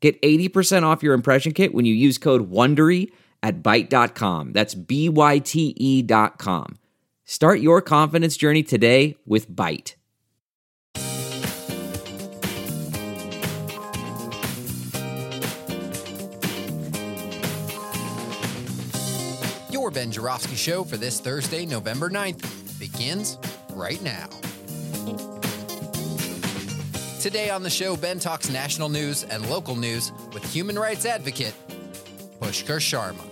Get 80% off your impression kit when you use code WONDERY at Byte.com. That's B-Y-T-E dot com. Start your confidence journey today with Byte. Your Ben Joravsky Show for this Thursday, November 9th, begins right now. Today on the show, Ben talks national news and local news with human rights advocate Pushkar Sharma.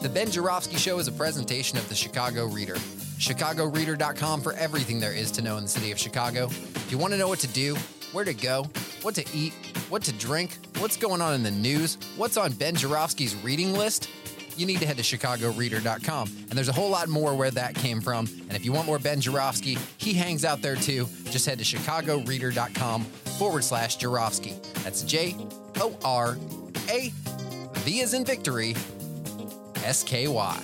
The Ben Joravsky Show is a presentation of the Chicago Reader. ChicagoReader.com for everything there is to know in the city of Chicago. If you want to know what to do, where to go, what to eat, what to drink, what's going on in the news, what's on Ben Joravsky's reading list, you need to head to chicagoreader.com. And there's a whole lot more where that came from. And if you want more Ben Joravsky, he hangs out there too. Just head to chicagoreader.com forward slash Joravsky. That's J O R A V is in victory, S K Y.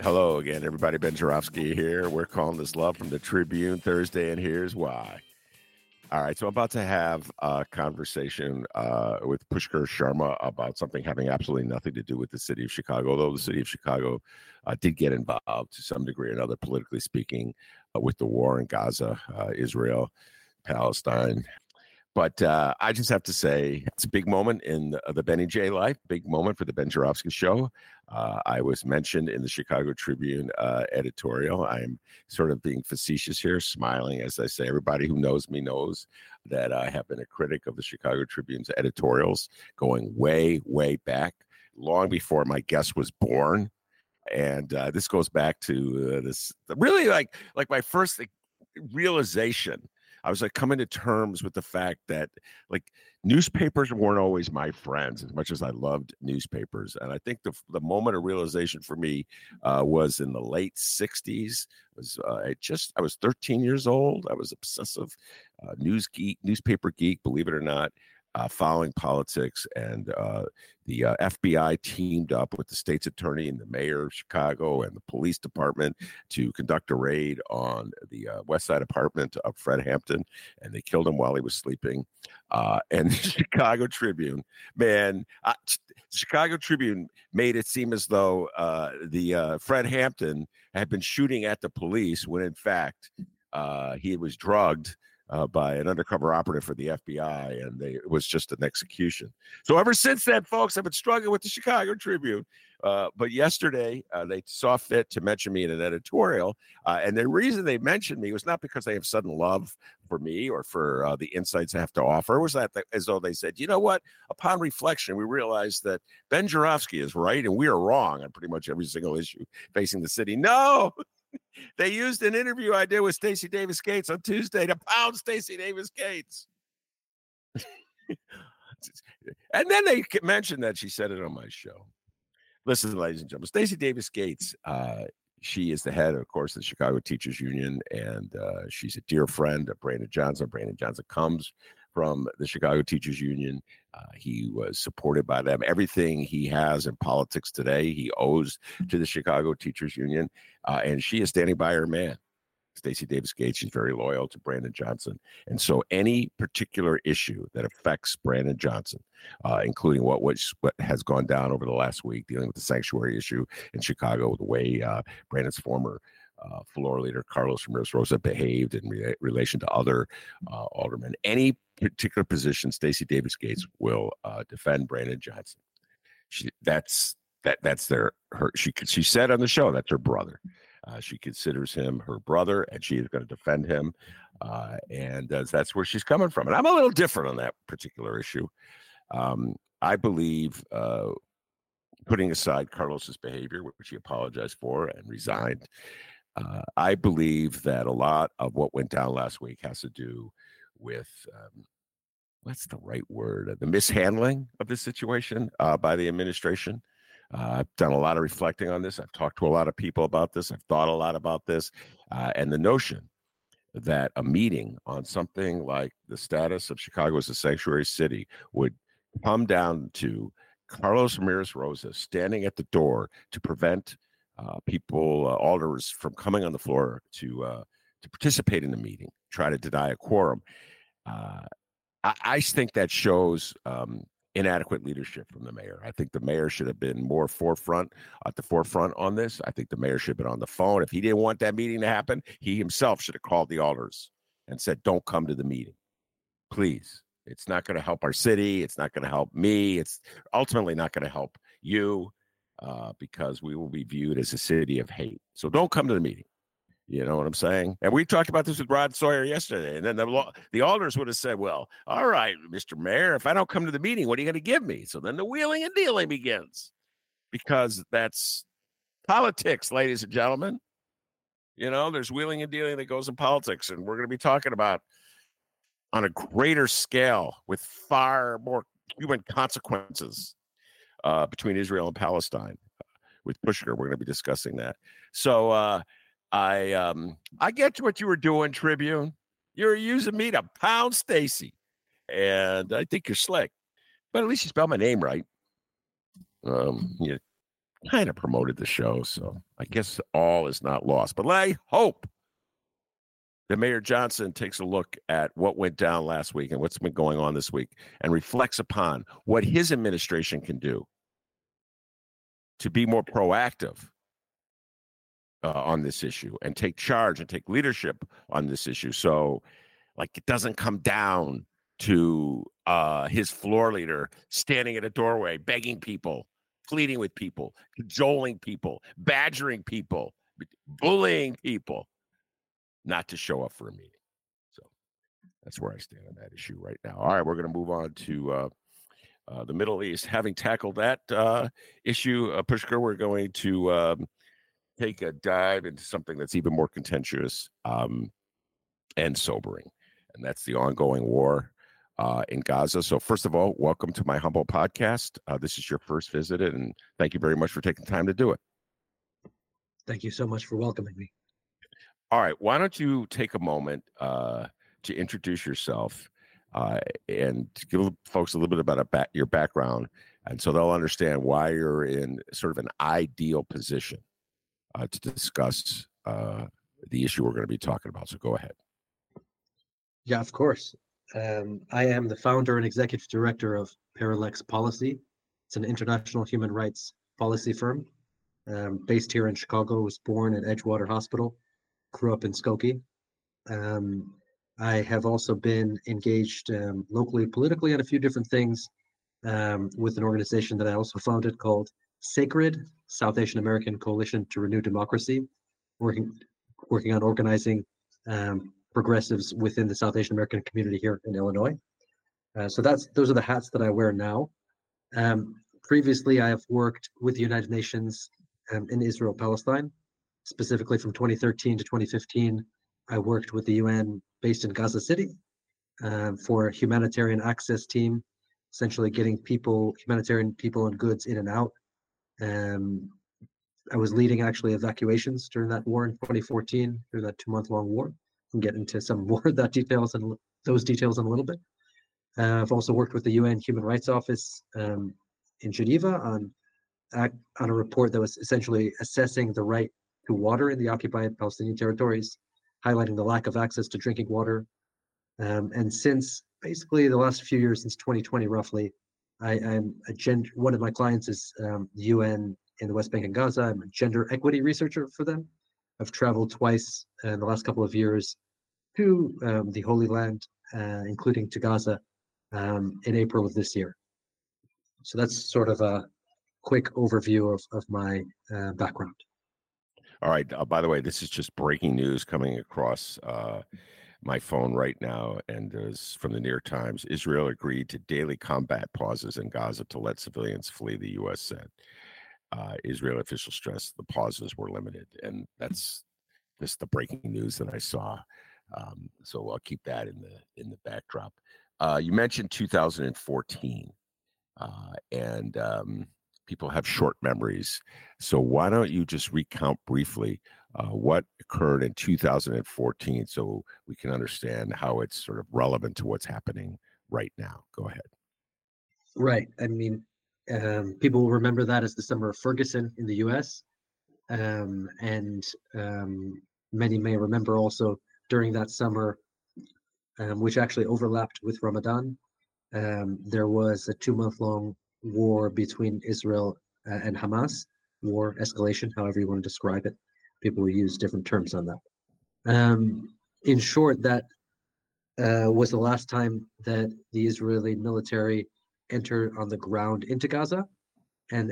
Hello again, everybody. Ben Joravsky here. We're calling this love from the Tribune Thursday, and here's why. All right, so I'm about to have a conversation uh, with Pushkar Sharma about something having absolutely nothing to do with the city of Chicago, although the city of Chicago uh, did get involved to some degree or another, politically speaking, uh, with the war in Gaza, uh, Israel, Palestine. But uh, I just have to say, it's a big moment in the, the Benny J life, big moment for the Ben Joravsky show. Uh, I was mentioned in the Chicago Tribune uh, editorial. I'm sort of being facetious here, smiling as I say. Everybody who knows me knows that I have been a critic of the Chicago Tribune's editorials going way, way back, long before my guest was born. And uh, this goes back to uh, this really like like my first realization I was like coming to terms with the fact that like newspapers weren't always my friends as much as I loved newspapers. And I think the the moment of realization for me uh, was in the late '60s. Was uh, I just I was 13 years old. I was obsessive uh, news geek, newspaper geek, believe it or not uh, following politics, and uh, the uh, FBI teamed up with the state's attorney and the mayor of Chicago and the police department to conduct a raid on the uh, West Side apartment of Fred Hampton, and they killed him while he was sleeping. Uh, and the Chicago Tribune, man, the Chicago Tribune made it seem as though uh, the Fred Hampton had been shooting at the police when, in fact, he was drugged uh, by an undercover operative for the FBI, and they, it was just an execution. So ever since then, folks, I've been struggling with the Chicago Tribune. Uh, but yesterday, uh, they saw fit to mention me in an editorial, uh, and the reason they mentioned me was not because they have sudden love for me or for uh, the insights I have to offer. It was that as though they said, you know what? Upon reflection, we realized that Ben Joravsky is right and we are wrong on pretty much every single issue facing the city. No, they used an interview I did with Stacy Davis Gates on Tuesday to pound Stacy Davis Gates. and then they mentioned that she said it on my show. Listen, ladies and gentlemen, Stacy Davis Gates, uh, she is the head, of course, of the Chicago Teachers Union, and uh, she's a dear friend of Brandon Johnson. Brandon Johnson comes from the Chicago Teachers Union. Uh, he was supported by them. Everything he has in politics today, he owes to the Chicago Teachers Union. Uh, and she is standing by her man. Stacy Davis Gates, she's very loyal to Brandon Johnson. And so any particular issue that affects Brandon Johnson, uh, including what, was, what has gone down over the last week, dealing with the sanctuary issue in Chicago, the way uh, Brandon's former uh, floor leader Carlos Ramirez Rosa behaved in re- relation to other uh, aldermen. Any particular position, Stacy Davis Gates will uh, defend Brandon Johnson. She, that's that that's their her she she said on the show that's her brother. Uh, she considers him her brother, and she is going to defend him, uh, and uh, that's where she's coming from. And I'm a little different on that particular issue. Um, I believe, uh, putting aside Carlos's behavior, which he apologized for and resigned, Uh, I believe that a lot of what went down last week has to do with um, what's the right word? The mishandling of this situation uh, by the administration. Uh, I've done a lot of reflecting on this. I've talked to a lot of people about this. I've thought a lot about this. Uh, and the notion that a meeting on something like the status of Chicago as a sanctuary city would come down to Carlos Ramirez Rosa standing at the door to prevent uh, people, uh, alders, from coming on the floor to uh, to participate in the meeting, try to deny a quorum. Uh, I, I, think that shows um, inadequate leadership from the mayor. I think the mayor should have been more forefront at the forefront on this. I think the mayor should have been on the phone. If he didn't want that meeting to happen, he himself should have called the alders and said, "Don't come to the meeting, please." It's not going to help our city. It's not going to help me. It's ultimately not going to help you uh, because we will be viewed as a city of hate. So don't come to the meeting. You know what I'm saying? And we talked about this with Rod Sawyer yesterday. And then the, the alders would have said, well, all right, Mr. Mayor, if I don't come to the meeting, what are you going to give me? So then the wheeling and dealing begins because that's politics, ladies and gentlemen. You know, there's wheeling and dealing that goes in politics. And we're going to be talking about on a greater scale with far more human consequences uh, between Israel and Palestine. With Pushkar, we're going to be discussing that. So uh, I um, I get what you were doing, Tribune. You're using me to pound Stacy, and I think you're slick. But at least you spelled my name right. Um, you kind of promoted the show, so I guess all is not lost. But I hope that Mayor Johnson takes a look at what went down last week and what's been going on this week and reflects upon what his administration can do to be more proactive uh, on this issue and take charge and take leadership on this issue. So, like, it doesn't come down to uh, his floor leader standing at a doorway, begging people, pleading with people, cajoling people, badgering people, bullying people not to show up for a meeting. So that's where I stand on that issue right now. All right, we're going to move on to uh, uh, the Middle East. Having tackled that uh, issue, uh, Pushkar, we're going to um, take a dive into something that's even more contentious um, and sobering, and that's the ongoing war. Uh, in Gaza. So, first of all, welcome to my humble podcast. Uh, this is your first visit, and thank you very much for taking time to do it. Thank you so much for welcoming me. All right. Why don't you take a moment uh, to introduce yourself uh, and give folks a little bit about your background, and so they'll understand why you're in sort of an ideal position uh, to discuss uh, the issue we're going to be talking about. So go ahead. Yeah, of course. Um, I am the founder and executive director of Parallax Policy. It's an international human rights policy firm um, based here in Chicago. Was born at Edgewater Hospital grew up in Skokie. Um, I have also been engaged um, locally, politically, on a few different things um, with an organization that I also founded called Sacred South Asian American Coalition to Renew Democracy, working working on organizing um, progressives within the South Asian American community here in Illinois. Uh, so that's those are the hats that I wear now. Um, previously, I have worked with the United Nations um, in Israel Palestine specifically from 2013 to 2015, I worked with the UN based in Gaza City uh, for a humanitarian access team, essentially getting people, humanitarian people and goods in and out. Um, I was leading actually evacuations during that war in 2014, during that two month long war. Can get into some more of that details and those details in a little bit. Uh, I've also worked with the UN Human Rights Office um, in Geneva on on a report that was essentially assessing the right to water in the occupied Palestinian territories, highlighting the lack of access to drinking water. Um, and since basically the last few years, since 2020 roughly, I, am a gender, one of my clients is um, the UN in the West Bank and Gaza. I'm a gender equity researcher for them. I've traveled twice in the last couple of years to um, the Holy Land, uh, including to Gaza um, in April of this year. So that's sort of a quick overview of, of my uh, background. All right. Uh, by the way, this is just breaking news coming across uh, my phone right now, and is from the New York Times. Israel agreed to daily combat pauses in Gaza to let civilians flee. The U.S. said. Uh, Israel officials stressed the pauses were limited, and that's just the breaking news that I saw. Um, so I'll keep that in the in the backdrop. Uh, you mentioned 2014, uh, and um, people have short memories. So why don't you just recount briefly uh, what occurred in 2014 so we can understand how it's sort of relevant to what's happening right now? Go ahead. Right. I mean, um, people will remember that as the summer of Ferguson in the US. Um, and um, many may remember also during that summer, um, which actually overlapped with Ramadan, um, there was a two month long war between Israel uh, and Hamas, war escalation, however you want to describe it. People will use different terms on that. Um, in short, that uh, was the last time that the Israeli military entered on the ground into Gaza. And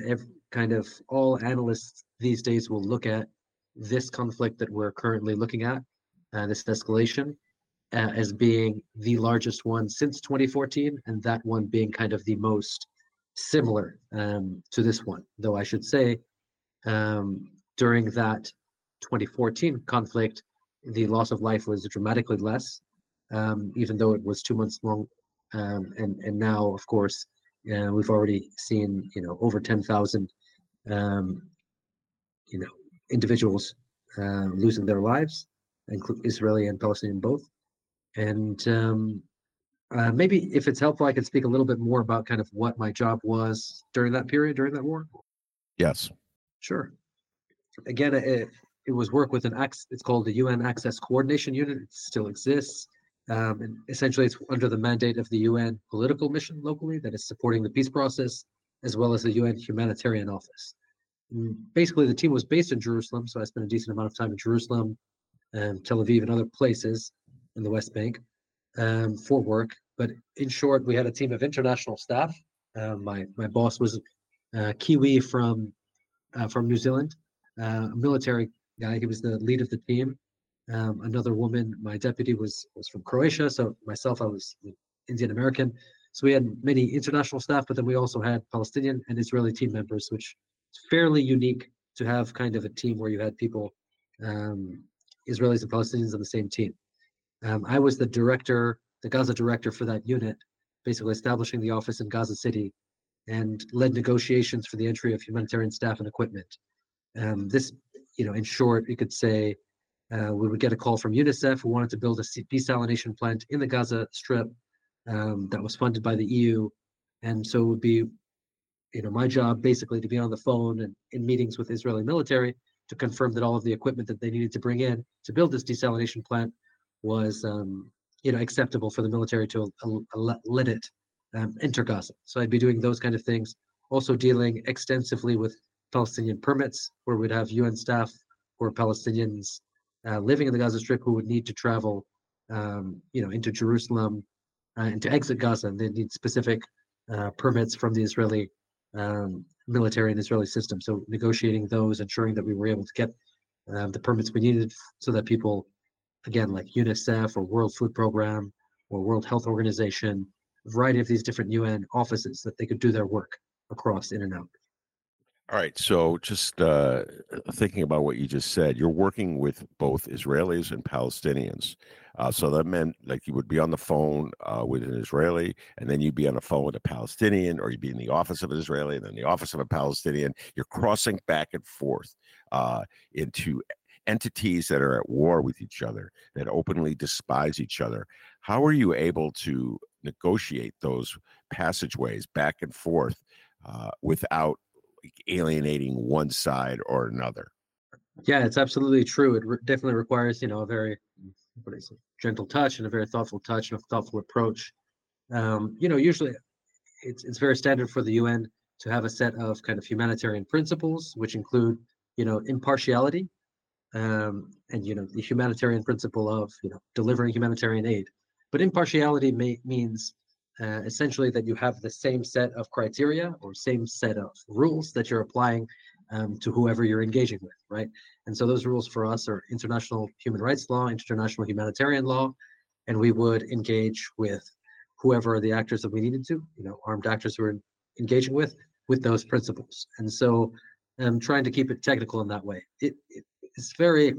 kind of all analysts these days will look at this conflict that we're currently looking at, uh, this escalation, uh, as being the largest one since 2014, and that one being kind of the most similar um, to this one. Though I should say, um, during that 2014 conflict, the loss of life was dramatically less, um, even though it was two months long. Um, and and now, of course, uh, we've already seen you know over 10,000 um, you know individuals uh, losing their lives, including Israeli and Palestinian both. And um, uh, maybe if it's helpful, I could speak a little bit more about kind of what my job was during that period, during that war. Yes. Sure. Again, it, it was work with an X. It's called the UN Access Coordination Unit. It still exists. Um, and essentially, it's under the mandate of the UN political mission locally that is supporting the peace process, as well as the UN Humanitarian Office. And basically, the team was based in Jerusalem, so I spent a decent amount of time in Jerusalem, and Tel Aviv, and other places in the West Bank um, for work. But in short, we had a team of international staff. Uh, my my boss was a Kiwi from uh, from New Zealand, uh, a military guy. He was the lead of the team. Um, another woman, my deputy, was was from Croatia. So myself, I was Indian American. So we had many international staff, but then we also had Palestinian and Israeli team members, which is fairly unique to have kind of a team where you had people, um, Israelis and Palestinians on the same team. Um, I was the director, the Gaza director for that unit, basically establishing the office in Gaza City and led negotiations for the entry of humanitarian staff and equipment. Um, this, you know, in short, you could say uh, we would get a call from UNICEF who wanted to build a desalination plant in the Gaza Strip um, that was funded by the EU. And so it would be, you know, my job basically to be on the phone and in meetings with Israeli military to confirm that all of the equipment that they needed to bring in to build this desalination plant was um, you know acceptable for the military to uh, let it um, enter Gaza. So I'd be doing those kind of things. Also dealing extensively with Palestinian permits, where we'd have UN staff or Palestinians uh, living in the Gaza Strip who would need to travel, um, you know, into Jerusalem uh, and to exit Gaza, and they need specific uh, permits from the Israeli um, military and Israeli system. So negotiating those, ensuring that we were able to get uh, the permits we needed so that people again, like UNICEF or World Food Program or World Health Organization, a variety of these different UN offices that they could do their work across in and out. All right. So, just uh, thinking about what you just said, you're working with both Israelis and Palestinians. Uh, so that meant like you would be on the phone uh, with an Israeli, and then you'd be on the phone with a Palestinian, or you'd be in the office of an Israeli, and then the office of a Palestinian. You're crossing back and forth uh, into entities that are at war with each other, that openly despise each other. How are you able to negotiate those passageways back and forth uh, without alienating one side or another? Yeah, it's absolutely true. It re- definitely requires, you know, a very it, gentle touch and a very thoughtful touch and a thoughtful approach. Um, you know, usually it's it's very standard for the UN to have a set of kind of humanitarian principles, which include, you know, impartiality, um, and you know the humanitarian principle of you know delivering humanitarian aid. But impartiality may, means uh, essentially that you have the same set of criteria or same set of rules that you're applying um, to whoever you're engaging with, right? And so those rules for us are international human rights law, international humanitarian law, and we would engage with whoever the actors that we needed to, you know, armed actors who are engaging with, with those principles. And so I'm um, trying to keep it technical in that way. It, it it's very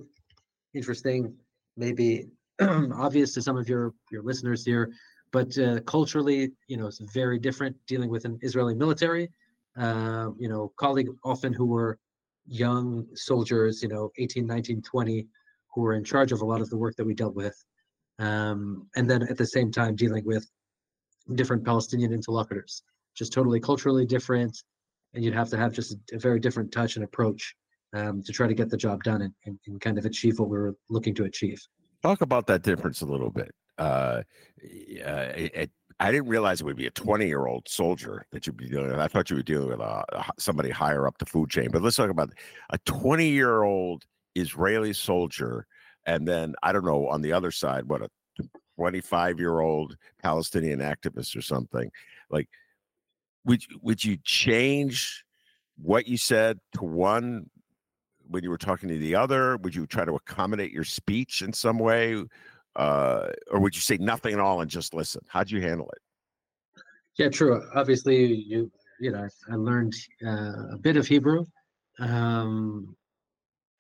interesting, maybe obvious to some of your your listeners here, but uh, culturally, you know, it's very different dealing with an Israeli military. Uh, you know, colleague often who were young soldiers, you know, 18, 19, 20, who were in charge of a lot of the work that we dealt with. Um, and then at the same time dealing with different Palestinian interlocutors, just totally culturally different. And you'd have to have just a, a very different touch and approach um, to try to get the job done and, and, and, kind of achieve what we were looking to achieve. Talk about that difference a little bit. Uh, uh, it, I didn't realize it would be a 20 year old soldier that you'd be dealing with. I thought you were dealing with uh, somebody higher up the food chain. But let's talk about a 20 year old Israeli soldier. And then, I don't know, on the other side, what a 25 year old Palestinian activist or something. Like, would, would you change what you said to one when you were talking to the other? Would you try to accommodate your speech in some way? Uh, or would you say nothing at all and just listen? How'd you handle it? Yeah, true. Obviously, you you know, I learned uh, a bit of Hebrew, um,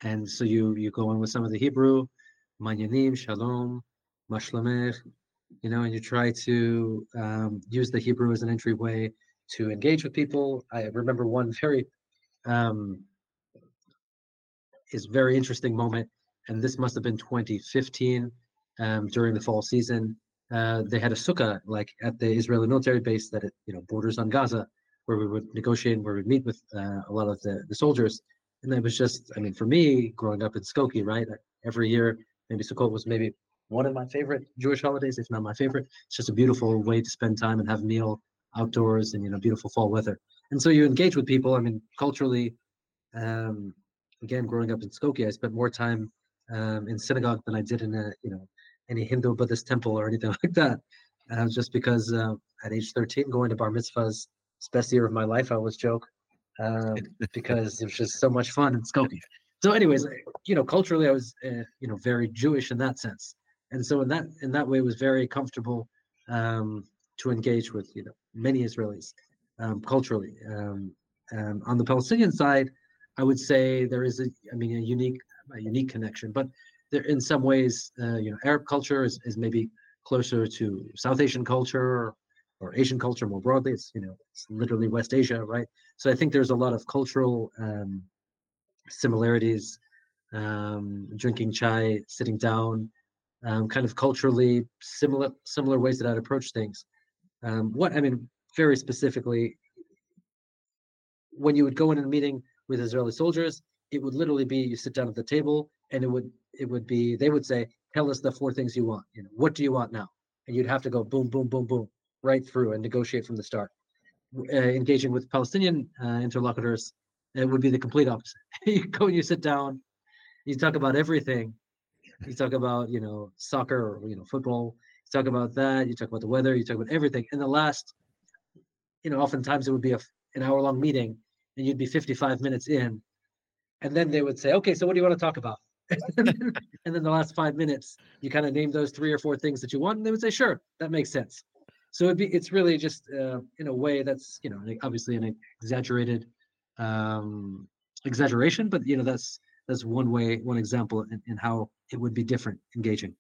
and so you you go in with some of the Hebrew, manyanim, shalom, mashlamech, you know, and you try to um, use the Hebrew as an entryway to engage with people. I remember one very um, is very interesting moment, and this must have been 2015 um, during the fall season. Uh, they had a sukkah like at the Israeli military base that it you know borders on Gaza, where we would negotiate, and where we'd meet with uh, a lot of the, the soldiers, and it was just I mean for me growing up in Skokie, right? Every year maybe Sukkot was maybe one of my favorite Jewish holidays, if not my favorite. It's just a beautiful way to spend time and have a meal outdoors and you know beautiful fall weather. And so you engage with people. I mean culturally, um, again, growing up in Skokie, I spent more time um, in synagogue than I did in a, you know, any Hindu Buddhist temple or anything like that. Uh, just because uh, at age 13, going to bar mitzvahs, it's best year of my life, I always joke, um, because it was just so much fun in Skokie. So, anyways, you know, culturally, I was, uh, you know, very Jewish in that sense, and so in that in that way, was very comfortable um, to engage with, you know, many Israelis um, culturally. Um, on the Palestinian side, I would say there is a, I mean, a unique, a unique connection. But there, in some ways, uh, you know, Arab culture is, is maybe closer to South Asian culture or, or Asian culture more broadly. It's you know, it's literally West Asia, right? So I think there's a lot of cultural um, similarities. Um, drinking chai, sitting down, um, kind of culturally similar similar ways that I'd approach things. Um, what I mean, very specifically, when you would go in a meeting with Israeli soldiers, it would literally be you sit down at the table and it would it would be they would say, tell us the four things you want. You know, what do you want now? And you'd have to go boom, boom, boom, boom, right through and negotiate from the start. Uh, engaging with Palestinian uh, interlocutors, it would be the complete opposite. you go and you sit down, you talk about everything. You talk about you know soccer or you know football. You talk about that. You talk about the weather. You talk about everything. And the last, you know, oftentimes it would be a, an hour long meeting, and you'd be 55 minutes in. And then they would say okay so what do you want to talk about? And then the last five minutes you kind of name those three or four things that you want and they would say sure that makes sense. So it'd be it's really just uh, in a way that's you know obviously an exaggerated um exaggeration but you know that's that's one way one example in, in how it would be different engaging.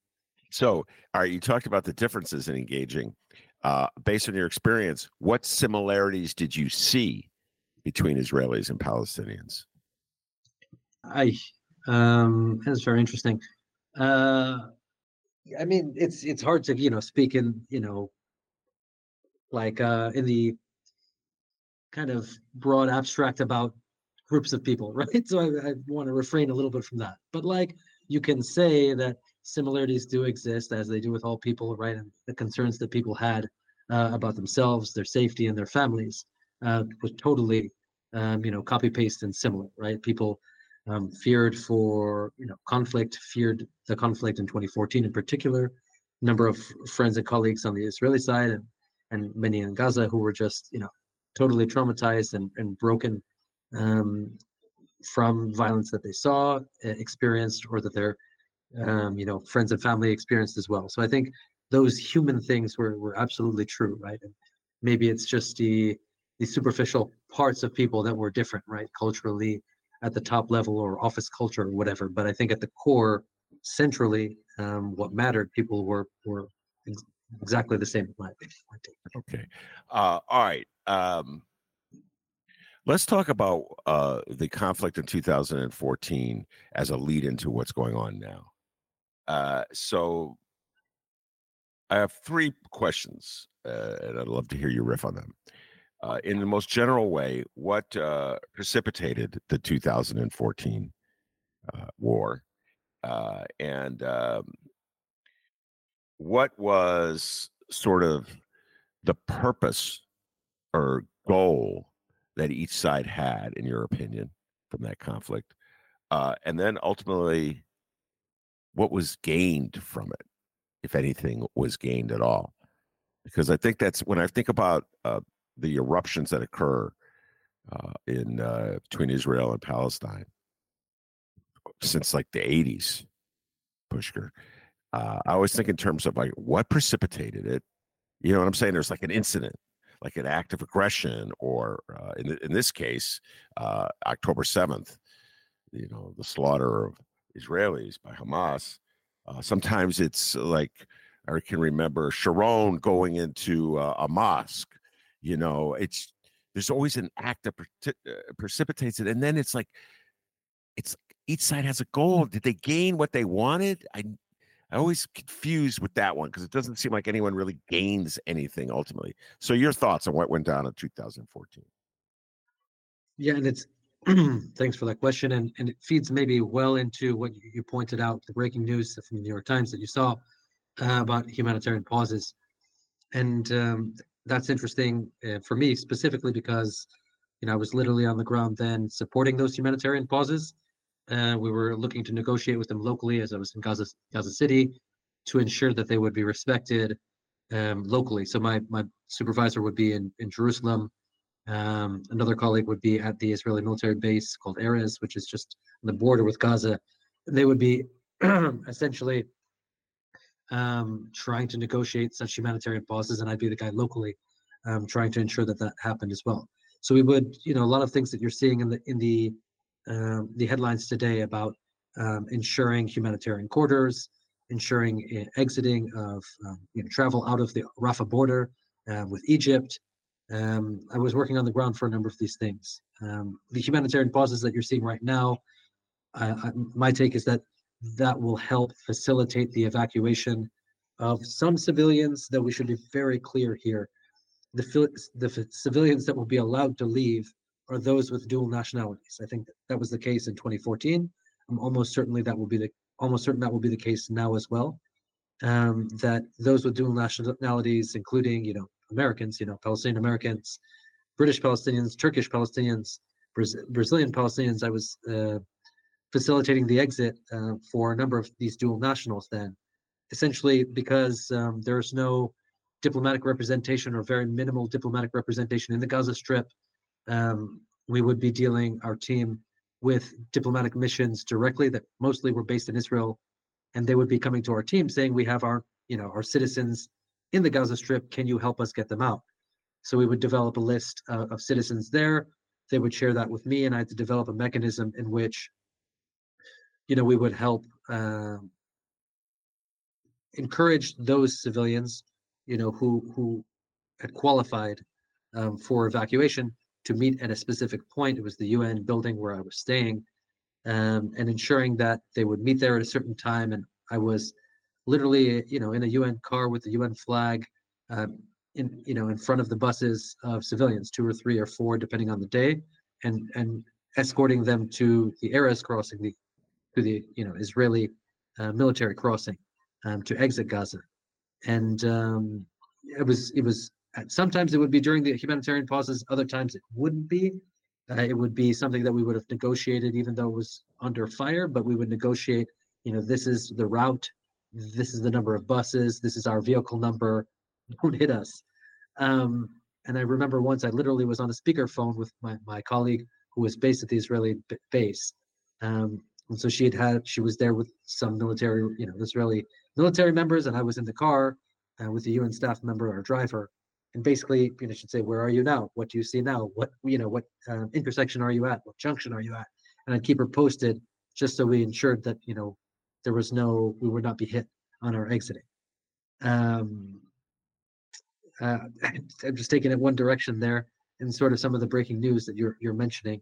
So all right you talked about the differences in engaging. Uh, based on your experience what similarities did you see between Israelis and Palestinians? I um, that's very interesting. Uh, I mean, it's it's hard to you know speak in you know like uh, in the kind of broad abstract about groups of people, right? So I, I want to refrain a little bit from that. But like you can say that similarities do exist as they do with all people, right? And the concerns that people had uh, about themselves, their safety, and their families uh, was totally um, you know, copy paste and similar, right? People um, feared for you know conflict, feared the conflict in 2014 in particular. Number of friends and colleagues on the Israeli side and and many in Gaza who were just you know totally traumatized and, and broken um, from violence that they saw, experienced, or that their um, you know friends and family experienced as well. So I think those human things were were absolutely true, right? And maybe it's just the the superficial parts of people that were different, right? Culturally, at the top level or office culture or whatever. But I think at the core, centrally, um, what mattered, people were were ex- exactly the same. Okay. Uh, all right. Um, let's talk about uh, the conflict in 2014 as a lead into what's going on now. Uh, so I have three questions, uh, and I'd love to hear your riff on them. Uh, in the most general way, what uh, precipitated the 2014 uh, war, uh, and um, what was sort of the purpose or goal that each side had, in your opinion, from that conflict, uh, and then ultimately, what was gained from it, if anything was gained at all? Because I think that's when I think about uh, the eruptions that occur uh, in uh, between Israel and Palestine since like the 80s, Pushkar. Uh, I always think in terms of like what precipitated it. You know what I'm saying? There's like an incident, like an act of aggression, or uh, in in this case, uh, October 7th. You know, the slaughter of Israelis by Hamas. Uh, sometimes it's like I can remember Sharon going into a mosque. You know, it's there's always an act that uh, precipitates it, and then it's like it's each side has a goal. Did they gain what they wanted? I I always confused with that one because it doesn't seem like anyone really gains anything ultimately. So your thoughts on what went down in 2014? Yeah, and it's thanks for that question, and and it feeds maybe well into what you, you pointed out, the breaking news from the New York Times that you saw uh, about humanitarian pauses, and um, that's interesting uh, for me specifically because you know I was literally on the ground then supporting those humanitarian pauses uh, we were looking to negotiate with them locally as I was in Gaza, Gaza City to ensure that they would be respected um, locally. So my, my supervisor would be in, in Jerusalem. Um, another colleague would be at the Israeli military base called Erez, which is just on the border with Gaza. They would be essentially um, trying to negotiate such humanitarian pauses, and I'd be the guy locally um, trying to ensure that that happened as well. So we would, you know, a lot of things that you're seeing in the in the um, the headlines today about um, ensuring humanitarian corridors, ensuring uh, exiting of um, you know, travel out of the Rafah border uh, with Egypt. Um, I was working on the ground for a number of these things. Um, the humanitarian pauses that you're seeing right now, I, my take is that that will help facilitate the evacuation of some civilians. That we should be very clear here. The, the civilians that will be allowed to leave are those with dual nationalities. I think that was the case in 2014. I'm almost certainly that will be the almost certain that will be the case now as well. Um, that those with dual nationalities, including you know Americans, you know Palestinian Americans, British Palestinians, Turkish Palestinians, Brazilian Palestinians. I was uh, facilitating the exit uh, for a number of these dual nationals. Then, essentially because um, there's no diplomatic representation or very minimal diplomatic representation in the Gaza Strip um, we would be dealing our team with diplomatic missions directly that mostly were based in Israel, and they would be coming to our team saying, "We have our, you know, our citizens in the Gaza Strip. Can you help us get them out?" So we would develop a list uh, of citizens there. They would share that with me, and I had to develop a mechanism in which, you know, we would help uh, encourage those civilians, you know, who who had qualified um, for evacuation to meet at a specific point. It was the UN building where I was staying, um, and ensuring that they would meet there at a certain time. And I was literally, you know, in a UN car with the UN flag, um, in you know, in front of the buses of civilians, two or three or four, depending on the day, and and escorting them to the Erez crossing, the to the you know Israeli uh, military crossing um, to exit Gaza, and um, it was it was sometimes it would be during the humanitarian pauses, other times it wouldn't be. Uh, it would be something that we would have negotiated, even though it was under fire, but we would negotiate, you know, this is the route, this is the number of buses, this is our vehicle number, don't hit us. Um, and I remember once I literally was on a speakerphone with my, my colleague who was based at the Israeli base. Um, and so she had had, she was there with some military, you know, Israeli military members, and I was in the car uh, with the UN staff member, our driver. And basically you know should say where are you now? What do you see now? What you know what uh, intersection are you at? What junction are you at? And i'd keep her posted just so we ensured that you know there was no we would not be hit on our exiting. Um, uh, I'm just taking it one direction there, and sort of some of the breaking news that you're you're mentioning.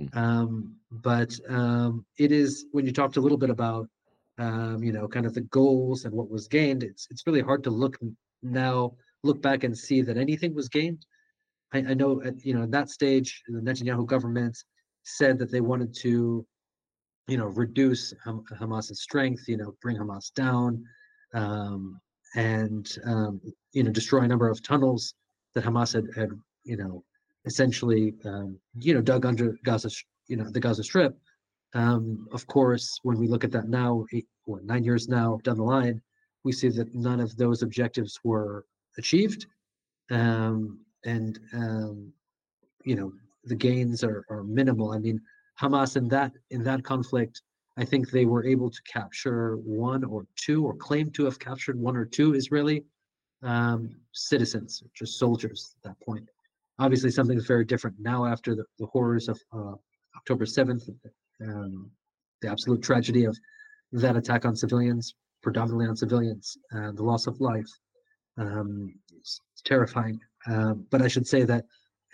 Mhm. Um, but um, it is when you talked a little bit about um, you know kind of the goals and what was gained. It's it's really hard to look now look back and see that anything was gained. I, I know at you know at that stage the Netanyahu government said that they wanted to you know reduce Ham- Hamas's strength, you know bring Hamas down, um, and um, you know destroy a number of tunnels that Hamas had had you know essentially um, you know dug under Gaza you know the Gaza Strip. Um, of course, when we look at that now, eight, what, nine years now down the line, we see that none of those objectives were achieved, um, and um, you know the gains are, are minimal. I mean, Hamas in that in that conflict, I think they were able to capture one or two, or claim to have captured one or two Israeli um, citizens, just soldiers at that point. Obviously, something is very different now after the, the horrors of uh, October seventh, um, the absolute tragedy of that attack on civilians, predominantly on civilians, uh, the loss of life. Um, it's, terrifying. Uh, but I should say that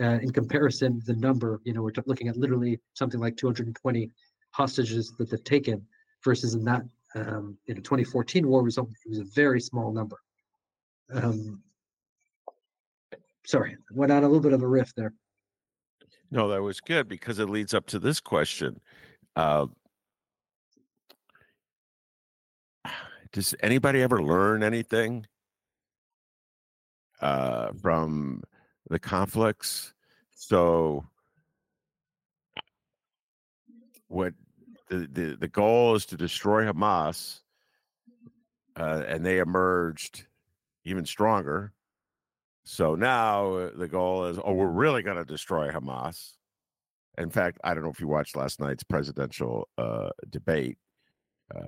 uh, in comparison, the number, you know, we're looking at literally something like 220 hostages that they've taken versus in that, um, you know, 2014 war only- it was a very small number. Um, sorry, went on a little bit of a riff there. No, that was good because it leads up to this question. Uh, does anybody ever learn anything uh, from the conflicts? So, what the, the, the goal is to destroy Hamas, uh, and they emerged even stronger. So now uh, the goal is, oh, we're really going to destroy Hamas. In fact, I don't know if you watched last night's presidential uh, debate. Uh,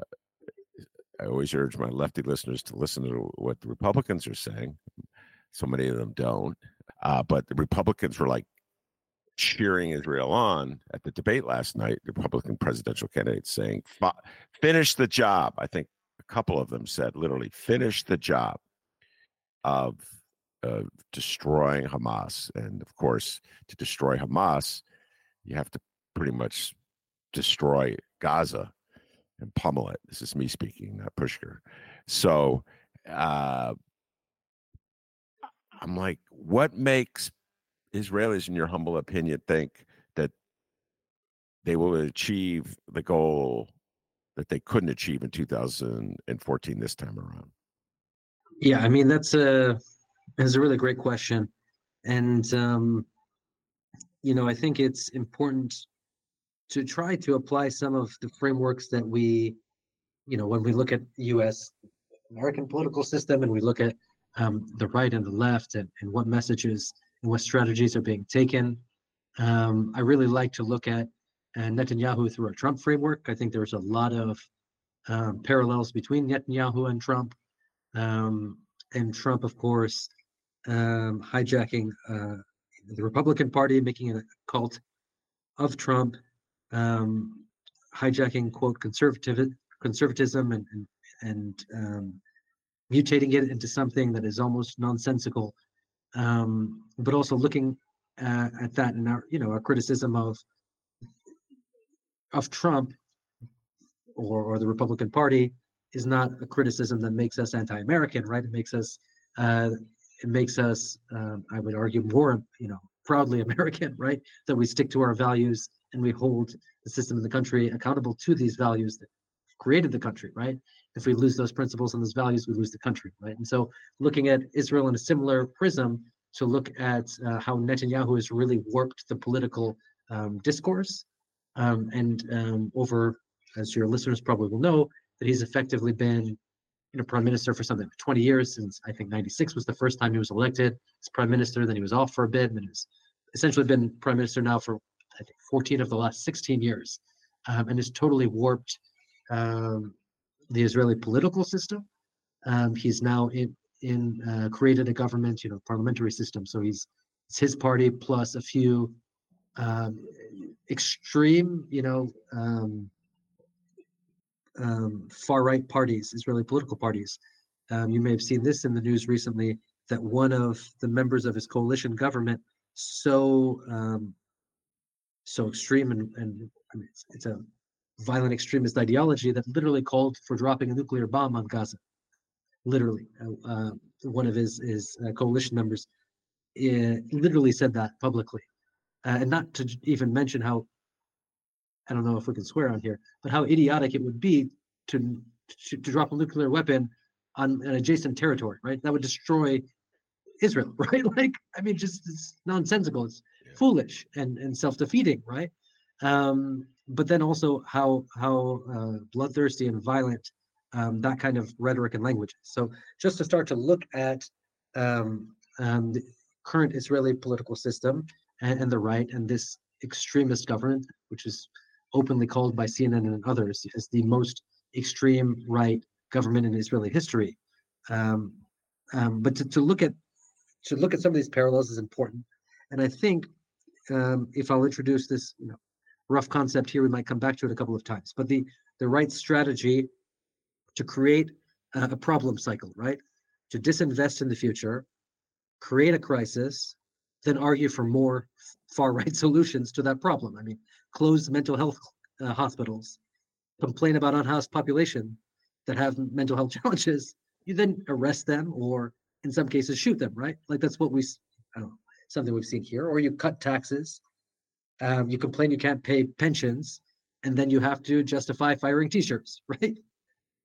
I always urge my lefty listeners to listen to what the Republicans are saying. So many of them don't. Uh, but the Republicans were like cheering Israel on at the debate last night. The Republican presidential candidates saying, finish the job. I think a couple of them said literally, finish the job of uh, destroying Hamas. And of course, to destroy Hamas, you have to pretty much destroy Gaza and pummel it. This is me speaking, not Pushkar. So uh, I'm like, what makes Israelis, in your humble opinion, think that they will achieve the goal that they couldn't achieve in 2014 this time around? Yeah, I mean that's a that's a really great question, and um, you know I think it's important to try to apply some of the frameworks that we, you know, when we look at U.S. American political system and we look at um, the right and the left and, and what messages and what strategies are being taken. Um, I really like to look at uh, Netanyahu through a Trump framework. I think there's a lot of um, parallels between Netanyahu and Trump. Um, and Trump, of course, um, hijacking uh, the Republican Party, making it a cult of Trump, um, hijacking quote conservative conservatism and and, and um, mutating it into something that is almost nonsensical. Um, but also looking uh, at that and our you know our criticism of of Trump or or the Republican Party is not a criticism that makes us anti-American, right? It makes us uh, it makes us, um, I would argue, more you know proudly American, right? That we stick to our values and we hold the system in the country accountable to these values that created the country, right? If we lose those principles and those values, we lose the country, right? And so, looking at Israel in a similar prism to look at uh, how Netanyahu has really warped the political um, discourse, um, and um, over, as your listeners probably will know, that he's effectively been, you know, prime minister for something like 20 years since I think 96 was the first time he was elected as prime minister. Then he was off for a bit, and then he's essentially been prime minister now for I think 14 of the last 16 years, um, and has totally warped um, the Israeli political system. Um, he's now in in uh, created a government, you know, parliamentary system. So he's it's his party plus a few um, extreme, you know, um, far right parties, Israeli political parties. Um, you may have seen this in the news recently that one of the members of his coalition government so um, so extreme and, and I mean, it's, it's, a violent extremist ideology that literally called for dropping a nuclear bomb on Gaza. Literally, uh, uh, one of his his uh, coalition members uh, literally said that publicly, uh, and not to even mention how I don't know if we can swear on here, but how idiotic it would be to to, to drop a nuclear weapon on an adjacent territory, right? That would destroy Israel, right? Like, I mean, just it's nonsensical. It's yeah. foolish and and self defeating, right? Um, but then also how how uh, bloodthirsty and violent um, that kind of rhetoric and language. So just to start to look at um, um, the current Israeli political system and, and, the right and this extremist government, which is openly called by CNN and others as the most extreme right government in Israeli history. Um, um, but to, to look at to look at some of these parallels is important. And I think um, if I'll introduce this, you know, rough concept here, we might come back to it a couple of times. But the the right strategy to create a, a problem cycle, right? To disinvest in the future, create a crisis, then argue for more far right solutions to that problem. I mean, close mental health uh, hospitals, complain about unhoused population that have mental health challenges. You then arrest them or in some cases shoot them, right? Like that's what we, I don't know, something we've seen here. Or you cut taxes, um, you complain you can't pay pensions, and then you have to justify firing T-shirts, right?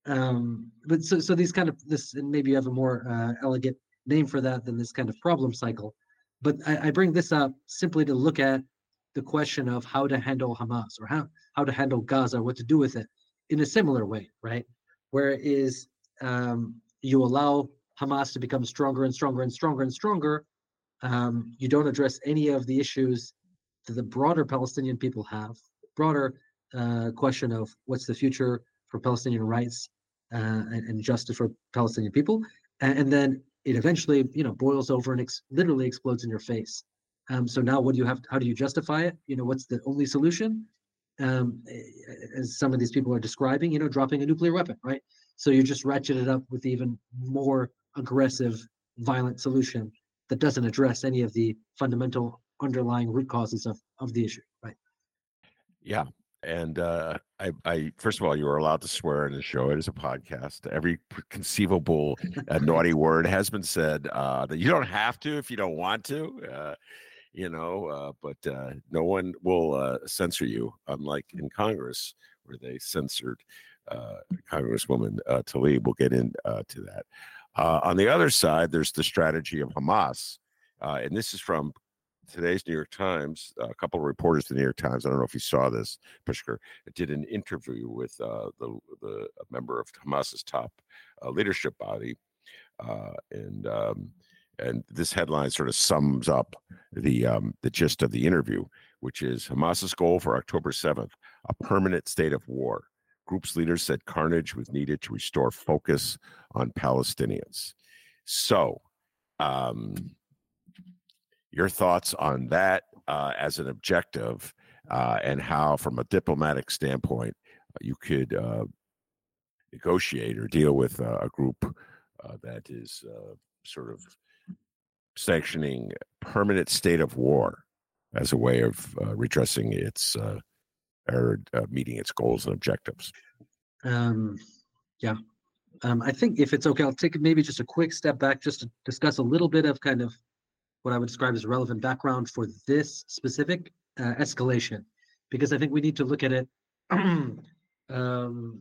Um, but so, so these kind of this, and maybe you have a more uh, elegant name for that than this kind of problem cycle. But I, I bring this up simply to look at the question of how to handle Hamas or how how to handle Gaza, what to do with it, in a similar way, right? Where is um, you allow Hamas to become stronger and stronger and stronger and stronger. Um, you don't address any of the issues that the broader Palestinian people have, broader uh, question of what's the future for Palestinian rights uh, and, and, justice for Palestinian people, and, and, then it eventually, you know, boils over and ex- literally explodes in your face. Um, so now, what do you have? How do you justify it? You know, what's the only solution? Um, as some of these people are describing, you know, dropping a nuclear weapon, right? So you just ratchet it up with even more aggressive, violent solution that doesn't address any of the fundamental underlying root causes of, of the issue, right? Yeah. And uh, I, I, first of all, you are allowed to swear in the show. It is a podcast. Every conceivable uh, naughty word has been said. Uh, that you don't have to if you don't want to. Uh, you know, uh, but uh, no one will uh, censor you, unlike in Congress where they censored uh, Congresswoman uh, Tlaib. We'll get into uh, that. Uh, on the other side, there's the strategy of Hamas. Uh, and this is from today's New York Times. a couple of reporters at the New York Times, I don't know if you saw this, Pushkar, did an interview with uh, the, the member of Hamas's top uh, leadership body. Uh, and um, and this headline sort of sums up the um, the gist of the interview, which is Hamas's goal for October 7th, a permanent state of war. Group's leaders said carnage was needed to restore focus on Palestinians. So, um, your thoughts on that uh, as an objective uh, and how, from a diplomatic standpoint, you could uh, negotiate or deal with a group uh, that is uh, sort of sanctioning permanent state of war as a way of uh, redressing its or uh, meeting its goals and objectives? Um, yeah, um, I think if it's okay, I'll take maybe just a quick step back just to discuss a little bit of kind of what I would describe as relevant background for this specific uh, escalation, because I think we need to look at it um,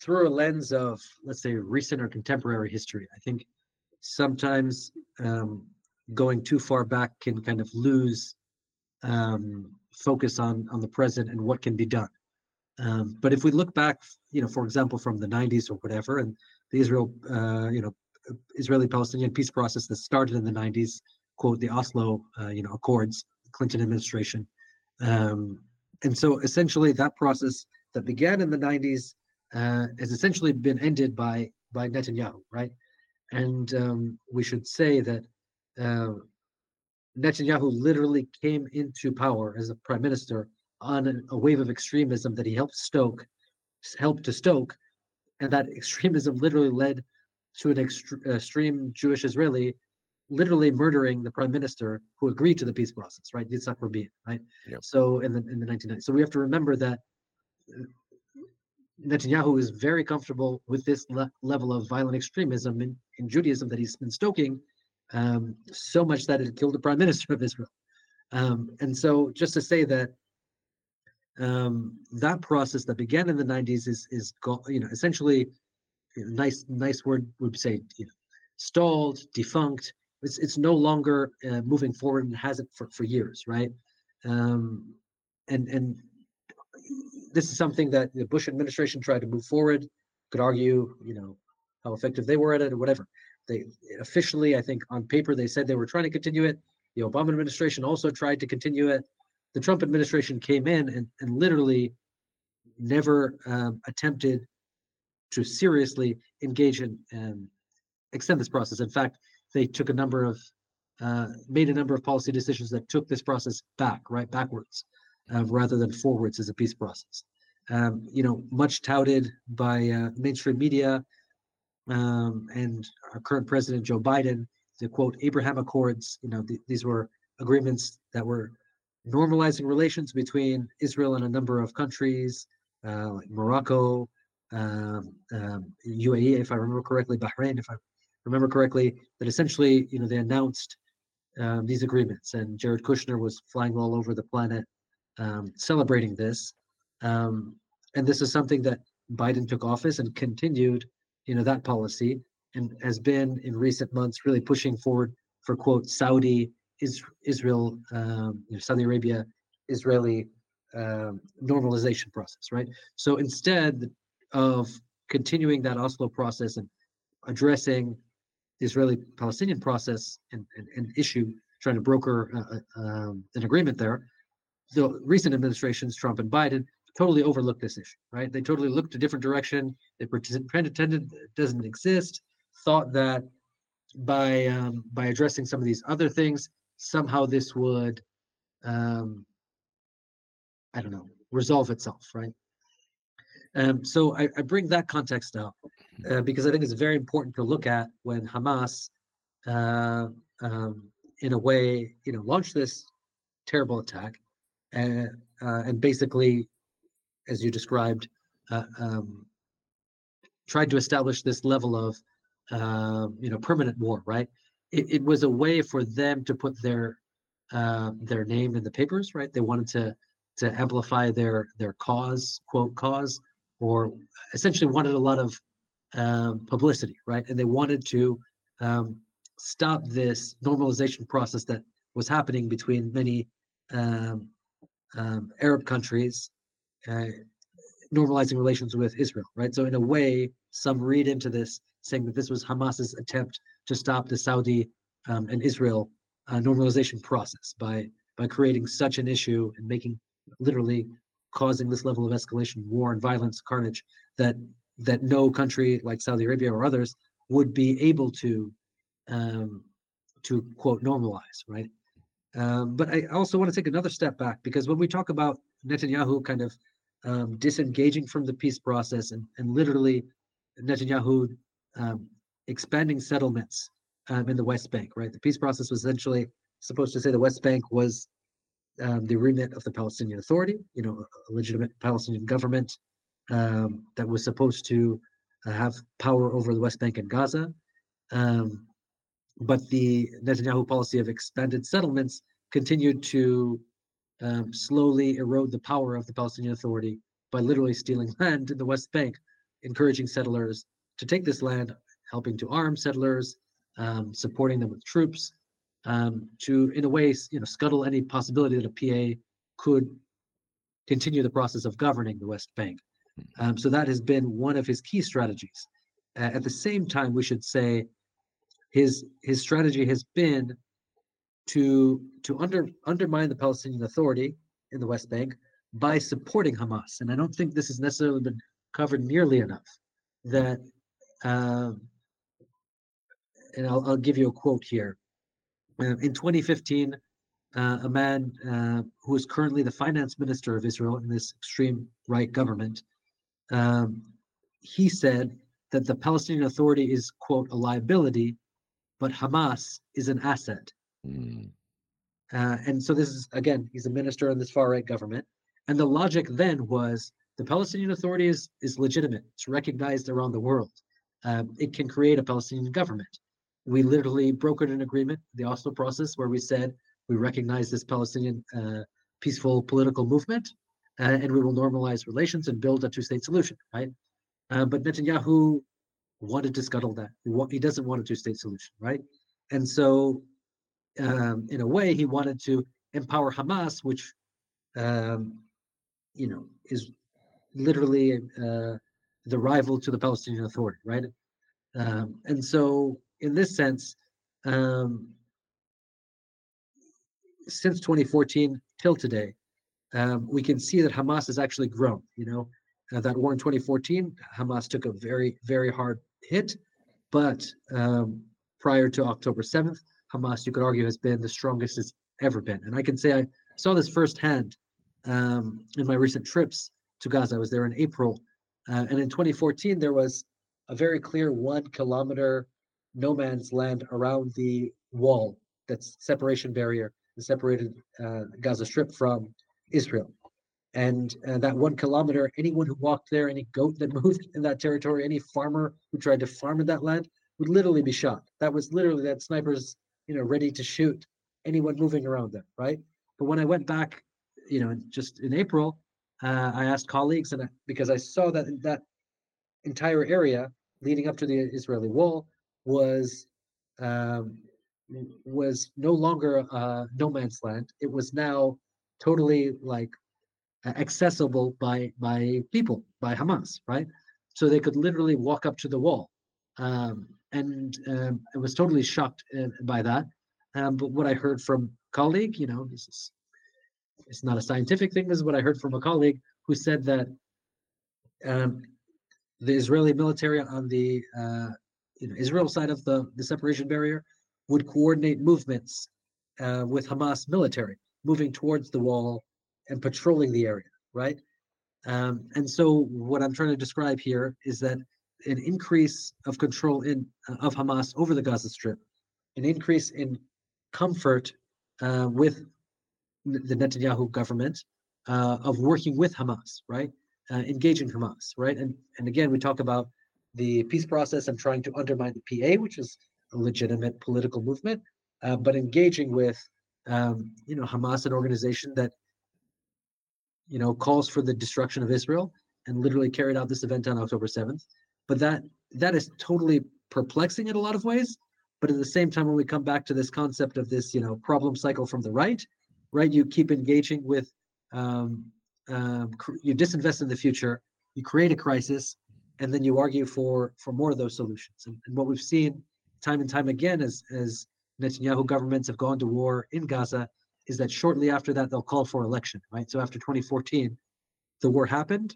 through a lens of, let's say, recent or contemporary history. I think sometimes um, going too far back can kind of lose um, focus on on the present and what can be done. Um, but if we look back, you know, for example, from the 90s or whatever, and the Israel, uh, you know, Israeli-Palestinian peace process that started in the 90s, quote the Oslo, uh, you know, Accords, Clinton administration, um, and so essentially that process that began in the 90s uh, has essentially been ended by by Netanyahu, right? And um, we should say that uh, Netanyahu literally came into power as a prime minister on a wave of extremism that he helped stoke helped to stoke, and that extremism literally led to an ext- extreme Jewish Israeli literally murdering the prime minister who agreed to the peace process, right? Yitzhak Rabin, right? Yep. So in the in the 1990s. So we have to remember that uh, Netanyahu is very comfortable with this le- level of violent extremism in, in Judaism that he's been stoking, um, so much that it killed the prime minister of Israel. Um, and so just to say that um, that process that began in the 90s is is go, you know essentially nice nice word would say you know stalled defunct it's it's no longer uh, moving forward and hasn't for, for years right? Um, and and this is something that the bush administration tried to move forward could argue you know how effective they were at it or whatever. They officially i think on paper they said they were trying to continue it. The obama administration also tried to continue it. The trump administration came in and, and literally never um, attempted to seriously engage in and extend this process. In fact they took a number of uh, made a number of policy decisions that took this process back, right backwards, uh, rather than forwards as a peace process. Um, you know, much touted by uh, mainstream media um, and our current president Joe Biden, the quote Abraham Accords. You know, th- these were agreements that were normalizing relations between Israel and a number of countries, uh, like Morocco, um, um, UAE, if I remember correctly, Bahrain, if I remember correctly, that essentially, you know, they announced um, these agreements, and Jared Kushner was flying all over the planet um, celebrating this. Um, and this is something that Biden took office and continued, you know, that policy, and has been in recent months really pushing forward for quote Saudi is Israel, um, you know, Saudi Arabia, Israeli um, normalization process, right? So instead of continuing that Oslo process and addressing the Israeli-Palestinian process and, and, and, issue, trying to broker uh, um, an agreement there, the recent administrations, Trump and Biden, totally overlooked this issue, right? They totally looked a different direction. They pretended it doesn't exist, thought that by um, by addressing some of these other things, somehow this would, um, I don't know, resolve itself, right? Um, so I, I, bring that context up uh, because I think it's very important to look at when Hamas, uh, um, in a way, you know, launched this terrible attack, and uh, and basically, as you described, uh, um, tried to establish this level of, um, you know, permanent war. Right? It, it, was a way for them to put their uh, their name in the papers. Right? They wanted to to amplify their their cause, quote cause or essentially wanted a lot of um, publicity, right? And they wanted to um, stop this normalization process that was happening between many um, um Arab countries, uh, normalizing relations with Israel, right? So in a way, some read into this saying that this was Hamas's attempt to stop the Saudi um, and Israel uh, normalization process by by creating such an issue and making literally causing this level of escalation, war and violence, carnage that that no country like Saudi Arabia or others would be able to um, to quote normalize, right? Um, but I also want to take another step back because when we talk about Netanyahu kind of um, disengaging from the peace process and, and literally Netanyahu um, expanding settlements um, in the West Bank, right? The peace process was essentially supposed to say the West Bank was um, the remit of the Palestinian Authority, you know, a legitimate Palestinian government um, that was supposed to uh, have power over the West Bank and Gaza. Um, but the Netanyahu policy of expanded settlements continued to um, slowly erode the power of the Palestinian Authority by literally stealing land in the West Bank, encouraging settlers to take this land, helping to arm settlers, um, supporting them with troops, um, to, in a way, you know, scuttle any possibility that a PA could continue the process of governing the West Bank. Um, so that has been one of his key strategies. Uh, at the same time, we should say his his strategy has been to to under undermine the Palestinian Authority in the West Bank by supporting Hamas. And I don't think this has necessarily been covered nearly enough. That, um, and I'll, I'll give you a quote here. Uh, in 2015, uh, a man uh, who is currently the finance minister of Israel in this extreme right government um, he said that the Palestinian Authority is, quote, a liability, but Hamas is an asset. Mm. Uh, and so this is, again, he's a minister in this far right government. And the logic then was the Palestinian Authority is, is legitimate, it's recognized around the world. Um, it can create a Palestinian government. We literally brokered an agreement, the Oslo process, where we said we recognize this Palestinian uh, peaceful political movement uh, and we will normalize relations and build a two state solution, right? Uh, but Netanyahu wanted to scuttle that. He, doesn't want a two state solution, right? And so, um, in a way, he wanted to empower Hamas, which, um, you know, is literally uh, the rival to the Palestinian Authority, right? Um, and so, in this sense, um, since 2014 till today, um, we can see that Hamas has actually grown. You know, uh, that war in 2014, Hamas took a very, very hard hit, but um, prior to October 7th, Hamas, you could argue, has been the strongest it's ever been. And I can say I saw this firsthand um, in my recent trips to Gaza. I was there in April, uh, and in 2014 there was a very clear one kilometer no man's land around the wall that's separation barrier that separated uh, Gaza Strip from Israel. And uh, that one kilometer, anyone who walked there, any goat that moved in that territory, any farmer who tried to farm in that land would literally be shot. That was literally that snipers, you know, ready to shoot anyone moving around there, right? But when I went back, you know, just in April, uh, I asked colleagues, and I, because I saw that that entire area leading up to the Israeli wall was um, was no longer uh, no man's land. It was now totally like accessible by by people by Hamas, right? So they could literally walk up to the wall, um, and um, I was totally shocked uh, by that. Um, but what I heard from colleague, you know, this is it's not a scientific thing. This is what I heard from a colleague who said that um, the Israeli military on the uh, you know, Israel side of the, the separation barrier would coordinate movements uh, with Hamas military moving towards the wall and patrolling the area, right? Um, and so what I'm trying to describe here is that an increase of control in uh, of Hamas over the Gaza Strip, an increase in comfort uh, with the Netanyahu government uh, of working with Hamas, right? Uh, engaging Hamas, right? And and again, we talk about the peace process and trying to undermine the PA, which is a legitimate political movement, uh, but engaging with um, you know Hamas, an organization that you know calls for the destruction of Israel and literally carried out this event on October 7th. But that that is totally perplexing in a lot of ways. But at the same time, when we come back to this concept of this, you know, problem cycle from the right, right, you keep engaging with, um, um, you disinvest in the future, you create a crisis, and then you argue for for more of those solutions. And, and what we've seen time and time again as as Netanyahu governments have gone to war in Gaza is that shortly after that they'll call for election, right? So after 2014, the war happened,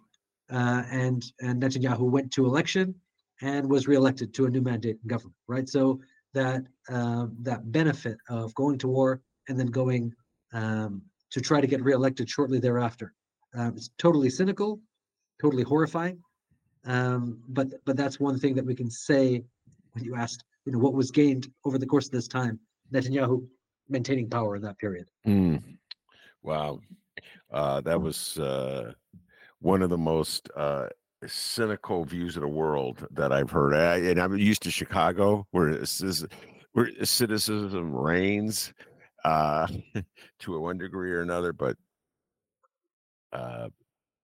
uh, and and Netanyahu went to election and was reelected to a new mandate in government, right? So that um, that benefit of going to war and then going um, to try to get reelected shortly thereafter, um, it's totally cynical, totally horrifying. Um, but but that's one thing that we can say when you asked, you know, what was gained over the course of this time. Netanyahu maintaining power in that period. Mm. Wow, uh, that was uh, one of the most uh, cynical views of the world that I've heard. I, and I'm used to Chicago, where this is, where cynicism reigns uh, to one degree or another. But uh,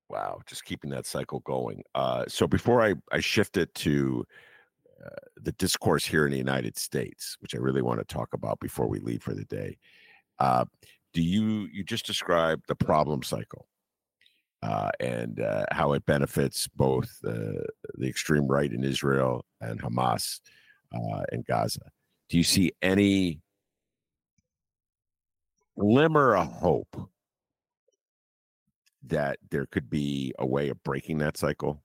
wow, just keeping that cycle going. Uh, so before I I shift it to the discourse here in the United States, which I really want to talk about before we leave for the day. Uh, do you you just described the problem cycle uh, and uh, how it benefits both the the extreme right in Israel and Hamas uh, in Gaza? Do you see any glimmer of hope that there could be a way of breaking that cycle?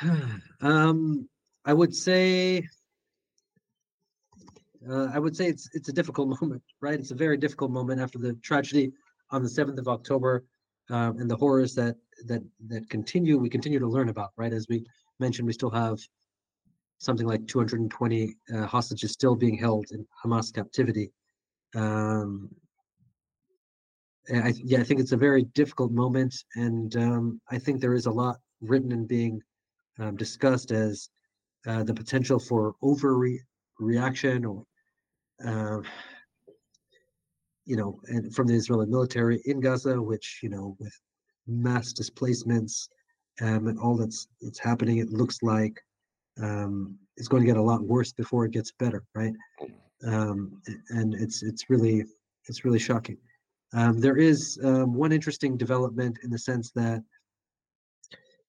um, I would say, uh, I would say it's it's a difficult moment, right? It's a very difficult moment after the tragedy on the seventh of October um, and the horrors that that that continue we continue to learn about right as we mentioned we still have something like 220 uh, hostages still being held in Hamas captivity um, I, yeah I think it's a very difficult moment and um, I think there is a lot written and being um, discussed as uh, the potential for overreaction or uh, you know, and from the Israeli military in Gaza, which you know, with mass displacements um, and all that's it's happening, it looks like um, it's going to get a lot worse before it gets better, right? Um, and it's it's really it's really shocking. Um, there is um, one interesting development in the sense that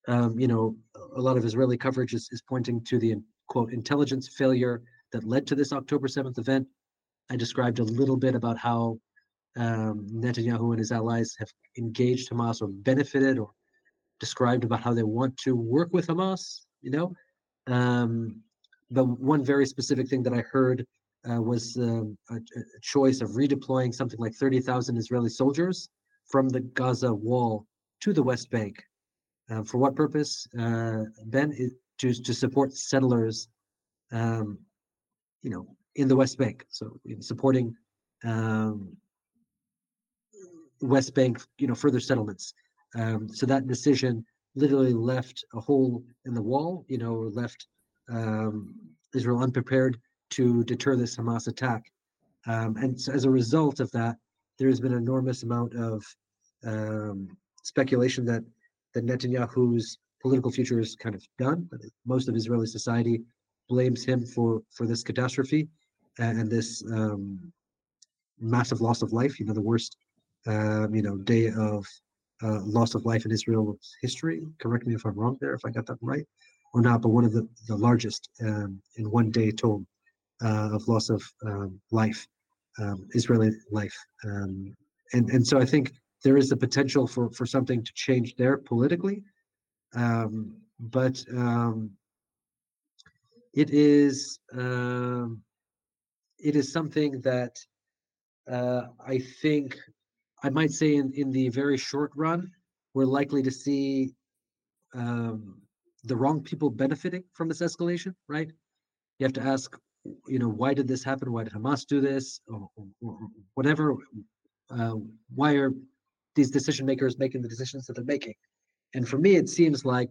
um, you know a lot of Israeli coverage is, is pointing to the quote intelligence failure that led to this October 7th event. I described a little bit about how um, Netanyahu and his allies have engaged Hamas or benefited or described about how they want to work with Hamas, you know. Um, but one very specific thing that I heard uh, was um, a, a, choice of redeploying something like 30,000 Israeli soldiers from the Gaza wall to the West Bank. Uh, for what purpose? Uh, ben, it, to, to support settlers, um, you know, in the West Bank. So supporting um, West Bank, you know, further settlements. Um, so that decision literally left a hole in the wall, you know, left um, Israel unprepared to deter this Hamas attack. Um, and so as a result of that, there has been an enormous amount of speculation that that Netanyahu's political future is kind of done. Most of Israeli society blames him for for this catastrophe and, this um, massive loss of life. You know, the worst um, you know, day of uh, loss of life in Israel's history. Correct me if I'm wrong there, if I got that right or not, but one of the, the largest um, in one day total uh, of loss of um, life, um, Israeli life. Um, and, and so I think there is the potential for, for something to change there politically. Um, but it is it is something that uh, I think I might say in, in the very short run, we're likely to see um, the wrong people benefiting from this escalation, right? You have to ask, you know, why did this happen? Why did Hamas do this? Or, or, or whatever. Uh, why are these decision makers making the decisions that they're making? And for me, it seems like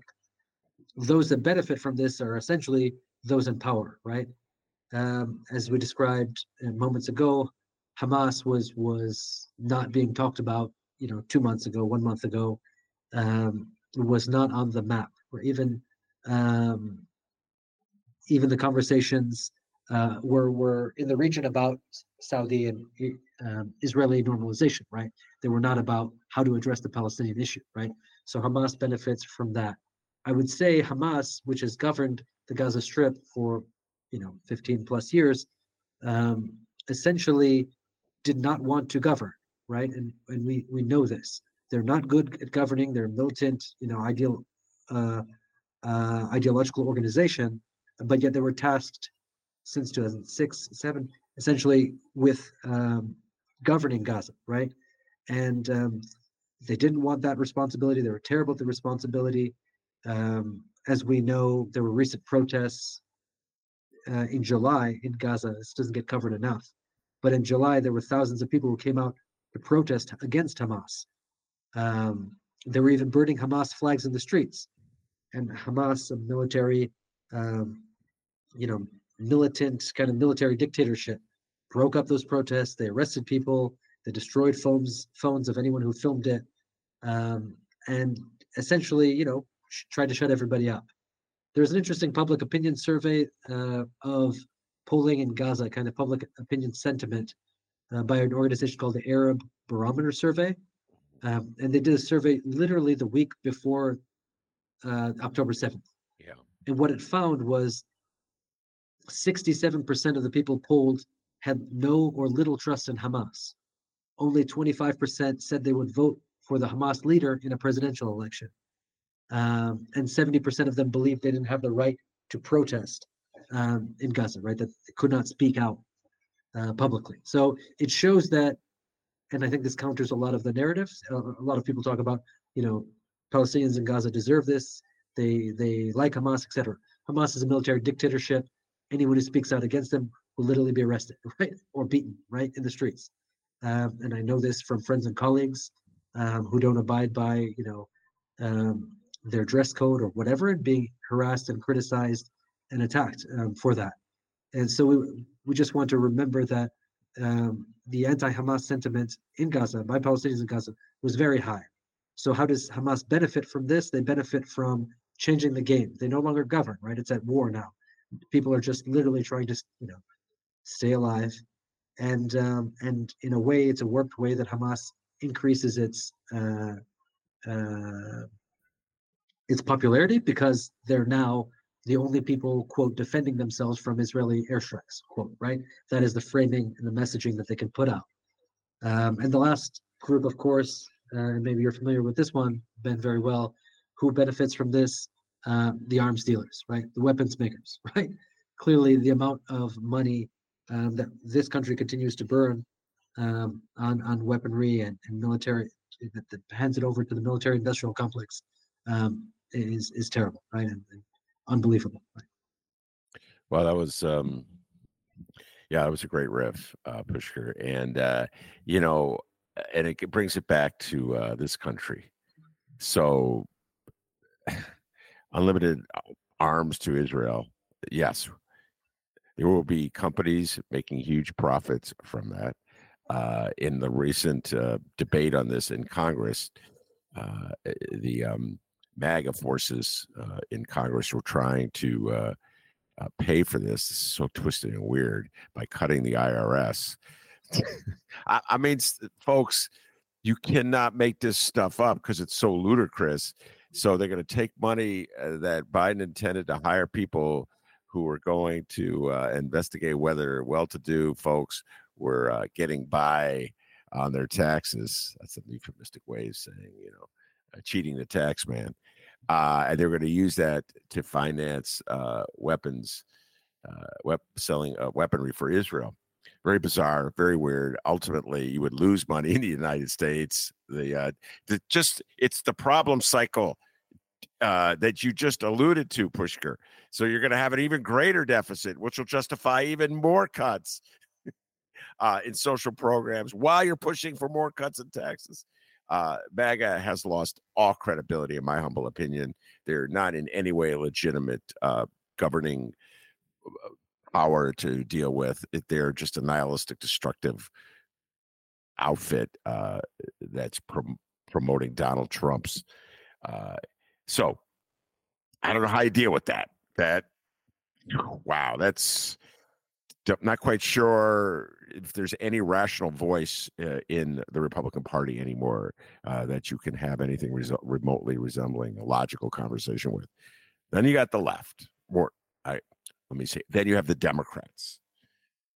those that benefit from this are essentially those in power, right? Um, as we described uh, moments ago, Hamas was was not being talked about, you know, two months ago, one month ago, um, was not on the map, or even um, even the conversations uh, were were in the region about Saudi and um, Israeli normalization, right? They were not about how to address the Palestinian issue, right? So Hamas benefits from that. I would say Hamas, which has governed the Gaza Strip for you know 15 plus years, um, essentially did not want to govern, right? And and we we know this. They're not good at governing. They're militant, you know, ideal, uh, uh, ideological organization, but yet they were tasked since 2006, seven, essentially with um, governing Gaza, right? And um, they didn't want that responsibility. They were terrible at the responsibility. Um, as we know, there were recent protests uh, in July in Gaza. This doesn't get covered enough. But in July, there were thousands of people who came out to protest against Hamas. Um, they were even burning Hamas flags in the streets. And Hamas, a military, um, you know, militant kind of military dictatorship, broke up those protests. They arrested people. They destroyed phones phones of anyone who filmed it, um, and essentially, you know, sh- tried to shut everybody up. There's an interesting public opinion survey uh, of polling in Gaza, kind of public opinion sentiment, uh, by an organization called the Arab Barometer Survey. Um, and they did a survey literally the week before uh, October 7th. Yeah. And what it found was 67% of the people polled had no or little trust in Hamas. Only 25% said they would vote for the Hamas leader in a presidential election. Um, and 70% of them believed they didn't have the right to protest um, in Gaza, right? That they could not speak out uh, publicly. So it shows that, and I think this counters a lot of the narratives. A, lot of people talk about, you know, Palestinians in Gaza deserve this. They they like Hamas, etc. Hamas is a military dictatorship. Anyone who speaks out against them will literally be arrested, right, or beaten, right, in the streets. Um, and I know this from friends and colleagues um, who don't abide by, you know, um, their dress code or whatever, and being harassed and criticized and attacked um, for that. And so we we just want to remember that um, the anti-Hamas sentiment in Gaza by Palestinians in Gaza was very high. So how does Hamas benefit from this? They benefit from changing the game. They no longer govern, right? It's at war now. People are just literally trying to, you know, stay alive, and um, and in a way, it's a warped way that Hamas increases its uh, uh, its popularity because they're now the only people quote defending themselves from Israeli airstrikes quote right. That is the framing and the messaging that they can put out. Um, and the last group, of course, uh, and maybe you're familiar with this one, Ben, very well, who benefits from this? Uh, the arms dealers, right? The weapons makers, right? Clearly, the amount of money um, that this country continues to burn um, on on weaponry and, and military that, that, hands it over to the military industrial complex um, is is terrible, right? And, and unbelievable. Right? Well, that was um, yeah, that was a great riff, uh, Pushkar, and uh, you know, and it brings it back to uh, this country. So, unlimited uh, arms to Israel. Yes, there will be companies making huge profits from that. Uh, in the recent uh, debate on this in Congress, uh, eh, the um, MAGA forces uh, in Congress were trying to uh, pay for this. this so twisted and weird by cutting the IRS I, I mean, folks, you cannot make this stuff up because it's so ludicrous. So they're going to take money uh, that Biden intended to hire people who were going to uh, investigate whether well-to-do folks were uh, getting by on their taxes. That's a euphemistic way of saying, you know, uh, cheating the tax man. Uh, and they're going to use that to finance uh, weapons, wep- selling weaponry for Israel very bizarre, very weird. Ultimately, you would lose money in the United States. The, uh, the just it's the problem cycle uh, that you just alluded to, Pushkar. So you're going to have an even greater deficit, which will justify even more cuts uh, in social programs while you're pushing for more cuts in taxes. Uh, MAGA has lost all credibility, in my humble opinion. They're not in any way legitimate uh, governing uh, power to deal with. They're just a nihilistic, destructive outfit uh, that's prom- promoting Donald Trump's. Uh, so I don't know how you deal with that. That wow, that's not quite sure if there's any rational voice uh, in the Republican Party anymore uh, that you can have anything remotely resembling a logical conversation with. Then you got the left. More, I let me see. Then you have the Democrats,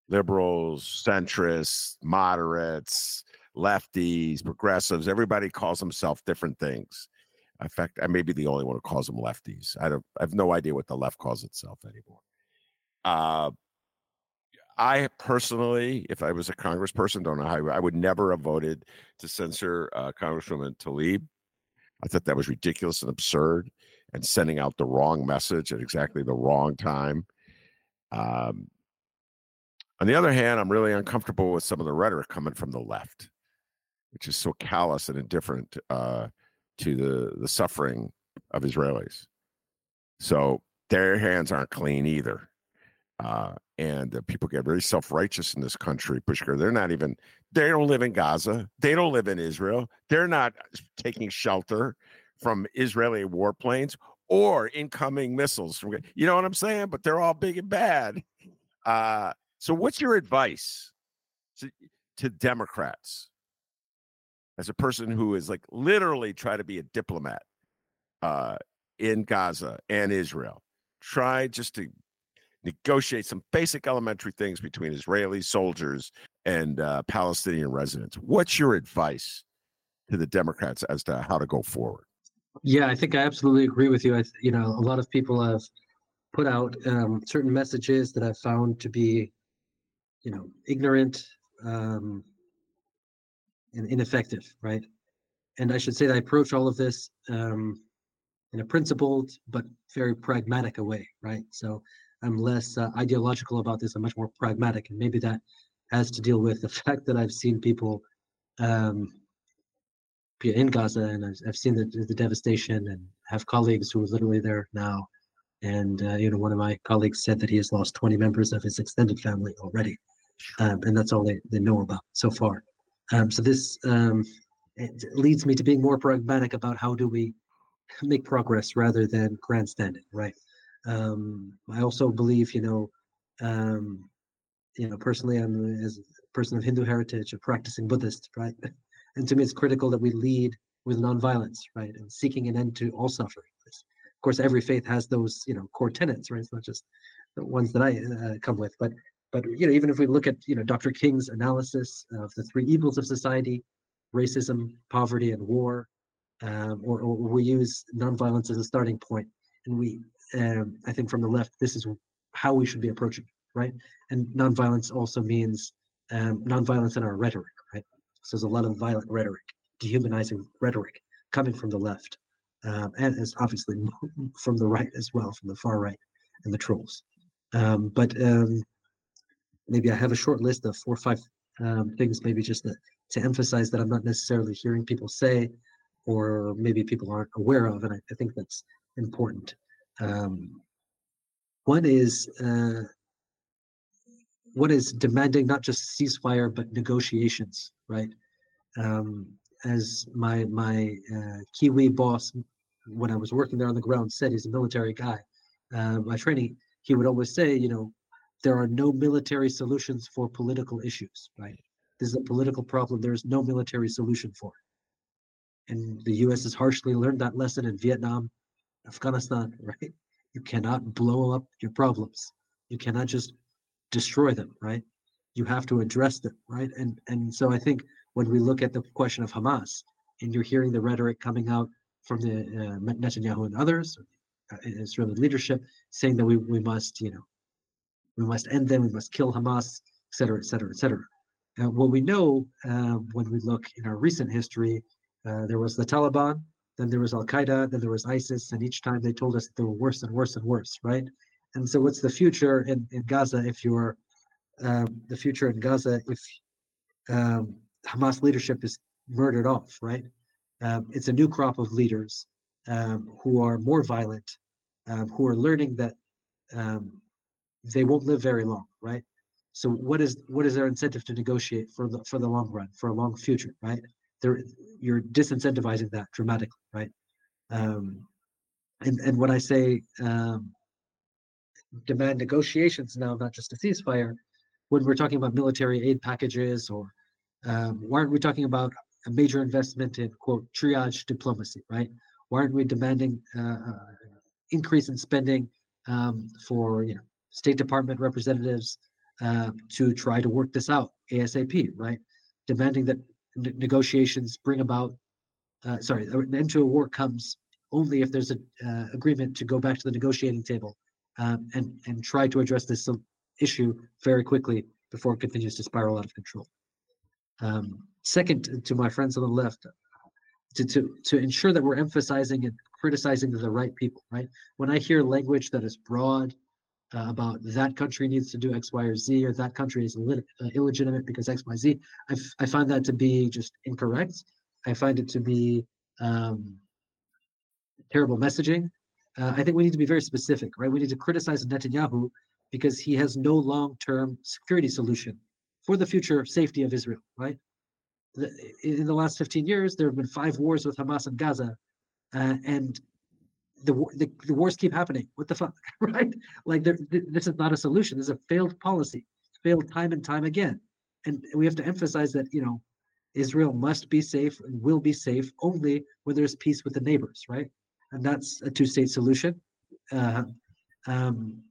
liberals, centrists, moderates, lefties, progressives. Everybody calls themselves different things. In fact, I may be the only one who calls them lefties. I don't. I have no idea what the left calls itself anymore. Uh, I personally, if I was a congressperson, don't know how I would never have voted to censor uh, Congresswoman Tlaib. I thought that was ridiculous and absurd and sending out the wrong message at exactly the wrong time. Um, on the other hand, I'm really uncomfortable with some of the rhetoric coming from the left, which is so callous and indifferent uh, to the the suffering of Israelis. So their hands aren't clean either. Uh, and uh, people get very self-righteous in this country. Pushkar, they're not even they don't live in Gaza. They don't live in Israel. They're not taking shelter from Israeli warplanes or incoming missiles from you know what I'm saying? But they're all big and bad. Uh, so what's your advice to, to Democrats as a person who is like literally try to be a diplomat uh, in Gaza and Israel? Try just to negotiate some basic elementary things between Israeli soldiers and uh, Palestinian residents. What's your advice to the Democrats as to how to go forward? Yeah, I think I absolutely agree with you. I, you know, a lot of people have put out um, certain messages that I've found to be, you know, ignorant um, and ineffective, right? and I should say that I approach all of this um, in a principled but very pragmatic a way, right? So I'm less uh, ideological about this. I'm much more pragmatic, and maybe that has to deal with the fact that I've seen people um, in Gaza, and I've, I've seen the, the devastation, and have colleagues who are literally there now. And uh, you know, one of my colleagues said that he has lost 20 members of his extended family already, um, and that's all they, they know about so far. Um, so this um, leads me to being more pragmatic about how do we make progress rather than grandstanding, right? Um, I also believe, you know, um, you know, personally, I'm as a person of Hindu heritage, a practicing Buddhist, right? And to me, it's critical that we lead with nonviolence, right, and seeking an end to all suffering. Of course, every faith has those, you know, core tenets, right? It's not just the ones that I uh, come with, but but you know, even if we look at you know Dr. King's analysis of the three evils of society, racism, poverty, and war, um, or, or, we use nonviolence as a starting point, and we, um, I think, from the left, this is how we should be approaching, right? And nonviolence also means um, nonviolence in our rhetoric? So there's a lot of violent rhetoric, dehumanizing rhetoric coming from the left, um, and as obviously from the right as well, from the far right and the trolls. Um, but um, maybe I have a short list of four or five um, things, maybe just to, to emphasize that I'm not necessarily hearing people say, or maybe people aren't aware of, and I, I think that's important. Um, one is uh, one is demanding not just ceasefire but negotiations, right? Um, as my my uh, Kiwi boss, when I was working there on the ground, said he's a military guy. Uh, my training, he would always say, you know, there are no military solutions for political issues, right? This is a political problem. There's no military solution for it. And the US has harshly learned that lesson in Vietnam, Afghanistan, right? You cannot blow up your problems. You cannot just destroy them, right? You have to address them, right? And and so I think when we look at the question of Hamas, and you're hearing the rhetoric coming out from the uh, Netanyahu and others, uh, Israeli leadership, saying that we, we must, you know, we must end them, we must kill Hamas, et cetera, et cetera, et cetera. Uh, what we know uh, when we look in our recent history, uh, there was the Taliban, then there was Al Qaeda, then there was ISIS, and each time they told us they were worse and worse and worse, right? And so, what's the future in, in Gaza if you're um, the future in Gaza if um, Hamas leadership is murdered off, right? Um, it's a new crop of leaders um, who are more violent, um, who are learning that um, they won't live very long, right? So what is what is their incentive to negotiate for the for the long run, for a long future, right? They're you're disincentivizing that dramatically, right? And and when I say um, demand negotiations now, not just a ceasefire, when we're talking about military aid packages or um, why aren't we talking about a major investment in quote triage diplomacy, right? Why aren't we demanding uh, uh, increase in spending um, for you know State Department representatives uh, to try to work this out ASAP, right? Demanding that n- negotiations bring about, uh, sorry, an end to a war comes only if there's an uh, agreement to go back to the negotiating table um, and and try to address this issue very quickly before it continues to spiral out of control. Um, second, to my friends on the left, to, to, to ensure that we're emphasizing and criticizing the right people, right? When I hear language that is broad uh, about that country needs to do X, Y, or Z, or that country is uh, illegitimate because X, Y, Z, I, f- I find that to be just incorrect. I find it to be um, terrible messaging. Uh, I think we need to be very specific, right? We need to criticize Netanyahu because he has no long-term security solution for the future safety of Israel, right? In the last 15 years, there have been five wars with Hamas and Gaza, uh, and the, the, the wars keep happening. What the fuck, right? Like there, this is not a solution. This is a failed policy, failed time and time again, and we have to emphasize that you know Israel must be safe and will be safe only when there's peace with the neighbors, right? And that's a two-state solution. Uh, um,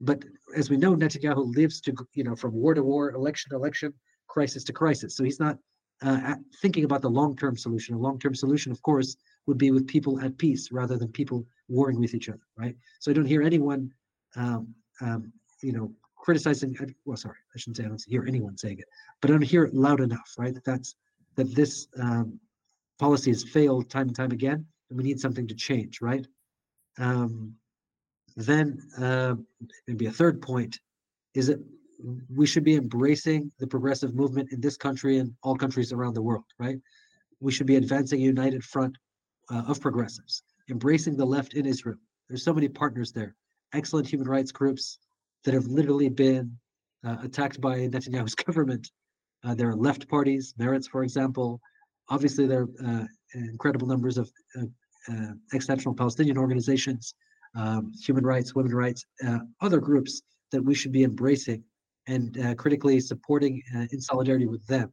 but as we know, Netanyahu lives to you know from war to war, election to election, crisis to crisis. So he's not uh, thinking about the long-term solution. A long-term solution, of course, would be with people at peace rather than people warring with each other, right? So I don't hear anyone, um, um, you know, criticizing. Uh, well, sorry, I shouldn't say I don't hear anyone saying it, but I don't hear it loud enough, right? That that's that this um, policy has failed time and time again, and we need something to change, right? Um, then uh, maybe a third point is that we should be embracing the progressive movement in this country and all countries around the world, right? We should be advancing a united front uh, of progressives, embracing the left in Israel. There's so many partners there, excellent human rights groups that have literally been uh, attacked by Netanyahu's government. Uh, there are left parties, Meretz, for example. Obviously, there are uh, incredible numbers of uh, uh, ex-national Palestinian organizations, um, human rights, women rights, other groups that we should be embracing and uh, critically supporting uh, in solidarity with them,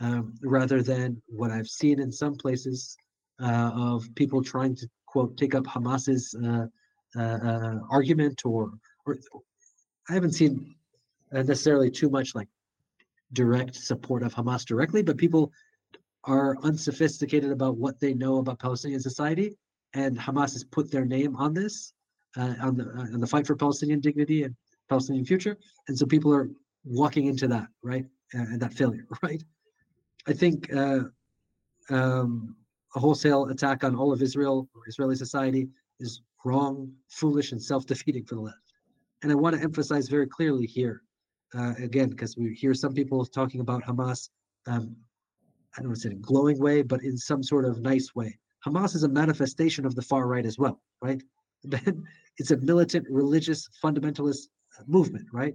um, rather than what I've seen in some places uh, of people trying to quote take up Hamas's uh, uh, uh, argument or or I haven't seen necessarily too much like direct support of Hamas directly, but people are unsophisticated about what they know about Palestinian society, and Hamas has put their name on this, uh, on the on the fight for Palestinian dignity and Palestinian future. And so people are walking into that, right? And that failure, right? I think uh, um, a wholesale attack on all of Israel or Israeli society is wrong, foolish, and self defeating for the left. And I want to emphasize very clearly here, uh, again, because we hear some people talking about Hamas, um, I don't want to say a glowing way, but in some sort of nice way. Hamas is a manifestation of the far right as well, right? it's a militant, religious, fundamentalist movement, right?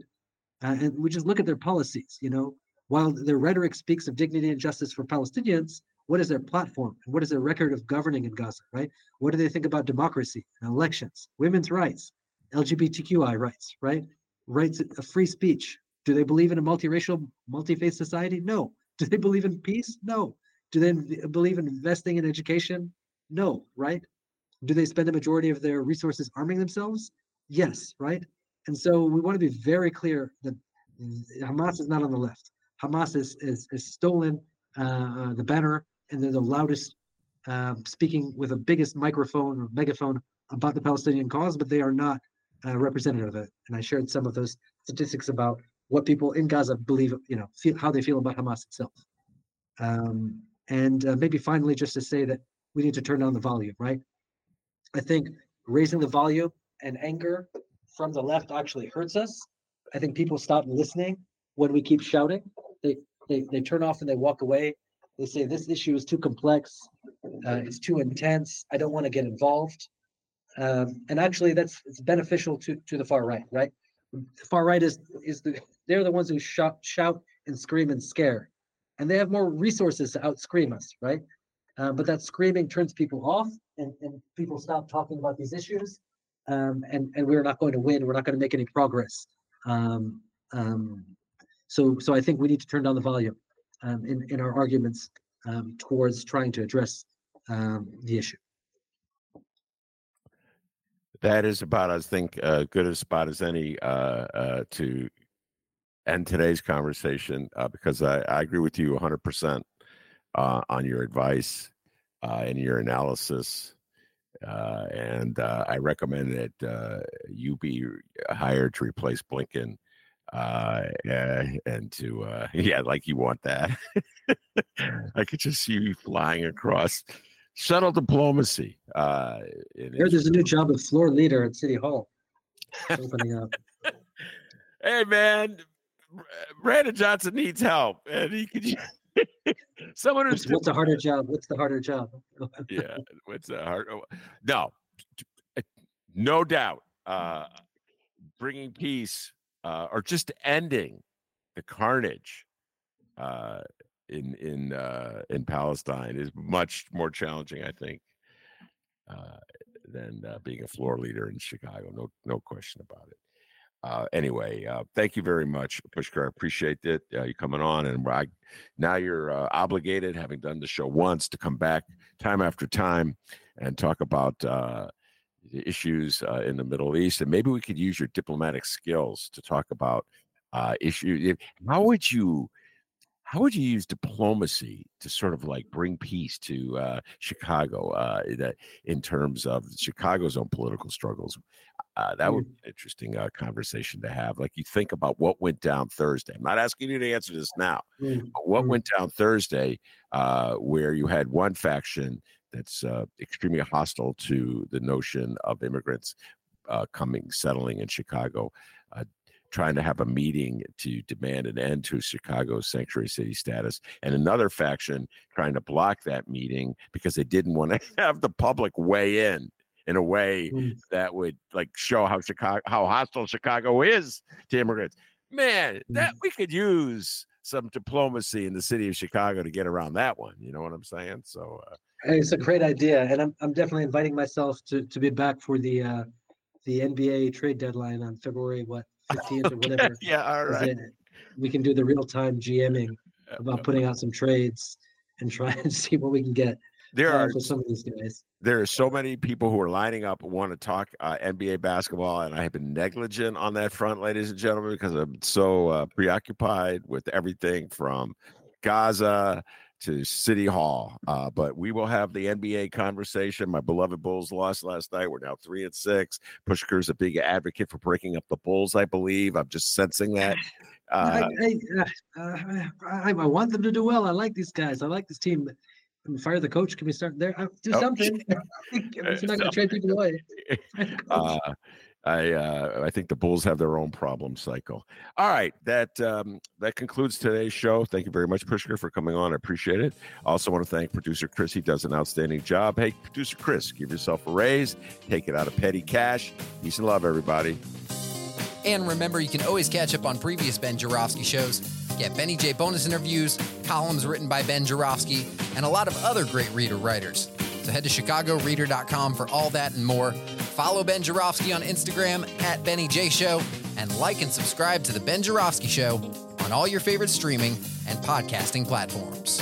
Uh, and we just look at their policies. You know, while their rhetoric speaks of dignity and justice for Palestinians, what is their platform and what is their record of governing in Gaza, right? What do they think about democracy and elections, women's rights, LGBTQI rights, right? Rights of free speech. Do they believe in a multiracial, multi-faith society? No. Do they believe in peace? No. Do they believe in investing in education? No, right? Do they spend a majority of their resources arming themselves? Yes, right? And so we want to be very clear that Hamas is not on the left. Hamas is is, is stolen uh, uh, the banner and they're the loudest uh, speaking with the biggest microphone or megaphone about the Palestinian cause, but they are not uh, representative of it. And I shared some of those statistics about what people in Gaza believe, you know, feel, how they feel about Hamas itself. Um, and uh, maybe finally, just to say that we need to turn down the volume, right? I think raising the volume and anger from the left actually hurts us. I think people stop listening when we keep shouting. They they, they turn off and they walk away. They say this issue is too complex, uh, it's too intense. I don't want to get involved. Um, and actually, that's it's beneficial to to the far right, right? Far right is is the they're the ones who shout shout and scream and scare, and they have more resources to out scream us, right? Uh, but that screaming turns people off, and, and people stop talking about these issues, um, and and we're not going to win. We're not going to make any progress. Um, um, so so I think we need to turn down the volume um, in in our arguments um, towards trying to address um, the issue. That is about, I think, uh, good a spot as any uh, uh, to end today's conversation uh, because I, I, agree with you 100% uh, on your advice uh, and your analysis. And I recommend that you be hired to replace Blinken. Uh, and to uh, yeah, like you want that. I could just see you flying across shuttle diplomacy. Uh, Here, there's a new job of floor leader at City Hall opening up. hey, man, Brandon Johnson needs help, and he could. Someone who's what's, what's a harder job? What's the harder job? yeah, what's the hard? Oh, no, no doubt. Uh, bringing peace uh, or just ending the carnage uh, in in uh, in Palestine is much more challenging, I think, uh, than uh, being a floor leader in Chicago. No, no question about it uh, anyway, uh, thank you very much, Pushkar. I appreciate it. Uh, you coming on, and I, now you're uh, obligated, having done the show once, to come back time after time and talk about uh, issues uh, in the Middle East. And maybe we could use your diplomatic skills to talk about uh, issues. How would you? How would you use diplomacy to sort of like bring peace to uh, Chicago uh, in terms of Chicago's own political struggles? Uh, that would Mm. be an interesting uh, conversation to have. Like you think about what went down Thursday. I'm not asking you to answer this now, Mm, but what Mm. went down Thursday, uh, where you had one faction that's uh, extremely hostile to the notion of immigrants uh, coming, settling in Chicago, trying to have a meeting to demand an end to Chicago's sanctuary city status, and another faction trying to block that meeting because they didn't want to have the public weigh in in a way Mm. that would like show how Chicago how hostile Chicago is to immigrants. Man, that we could use some diplomacy in the city of Chicago to get around that one. You know what I'm saying? So uh, it's a great idea, and I'm I'm definitely inviting myself to to be back for the uh the NBA trade deadline on February what 15th or whatever. yeah, all right. we can do the real time GMing about putting out some trades and try and see what we can get There are some of these guys. there are so many people who are lining up and want to talk uh, NBA basketball, and I have been negligent on that front, ladies and gentlemen, because I'm so uh, preoccupied with everything from Gaza to City Hall. Uh, but we will have the NBA conversation. My beloved Bulls lost last night. We're now three and six. Pushkar's a big advocate for breaking up the Bulls. I believe. I'm just sensing that. Uh, I, I, uh, I, I want them to do well. I like these guys. I like this team. Can we Fire the coach. Can we start there? Uh, Do Oh, something. if you're not going to trade people away. I uh, I think the Bulls have their own problem cycle. All right, that um, that concludes today's show. Thank you very much, Pushkar, for coming on. I appreciate it. Also want to thank producer Chris. He does an outstanding job. Hey, producer Chris, give yourself a raise. Take it out of petty cash. Peace and love, everybody. And remember, you can always catch up on previous Ben Joravsky shows, get Benny J bonus interviews, columns written by Ben Joravsky, and a lot of other great reader writers. So head to chicagoreader.com for all that and more. Follow Ben Joravsky on Instagram at Benny J Show, and like and subscribe to The Ben Joravsky Show on all your favorite streaming and podcasting platforms.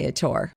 Viator.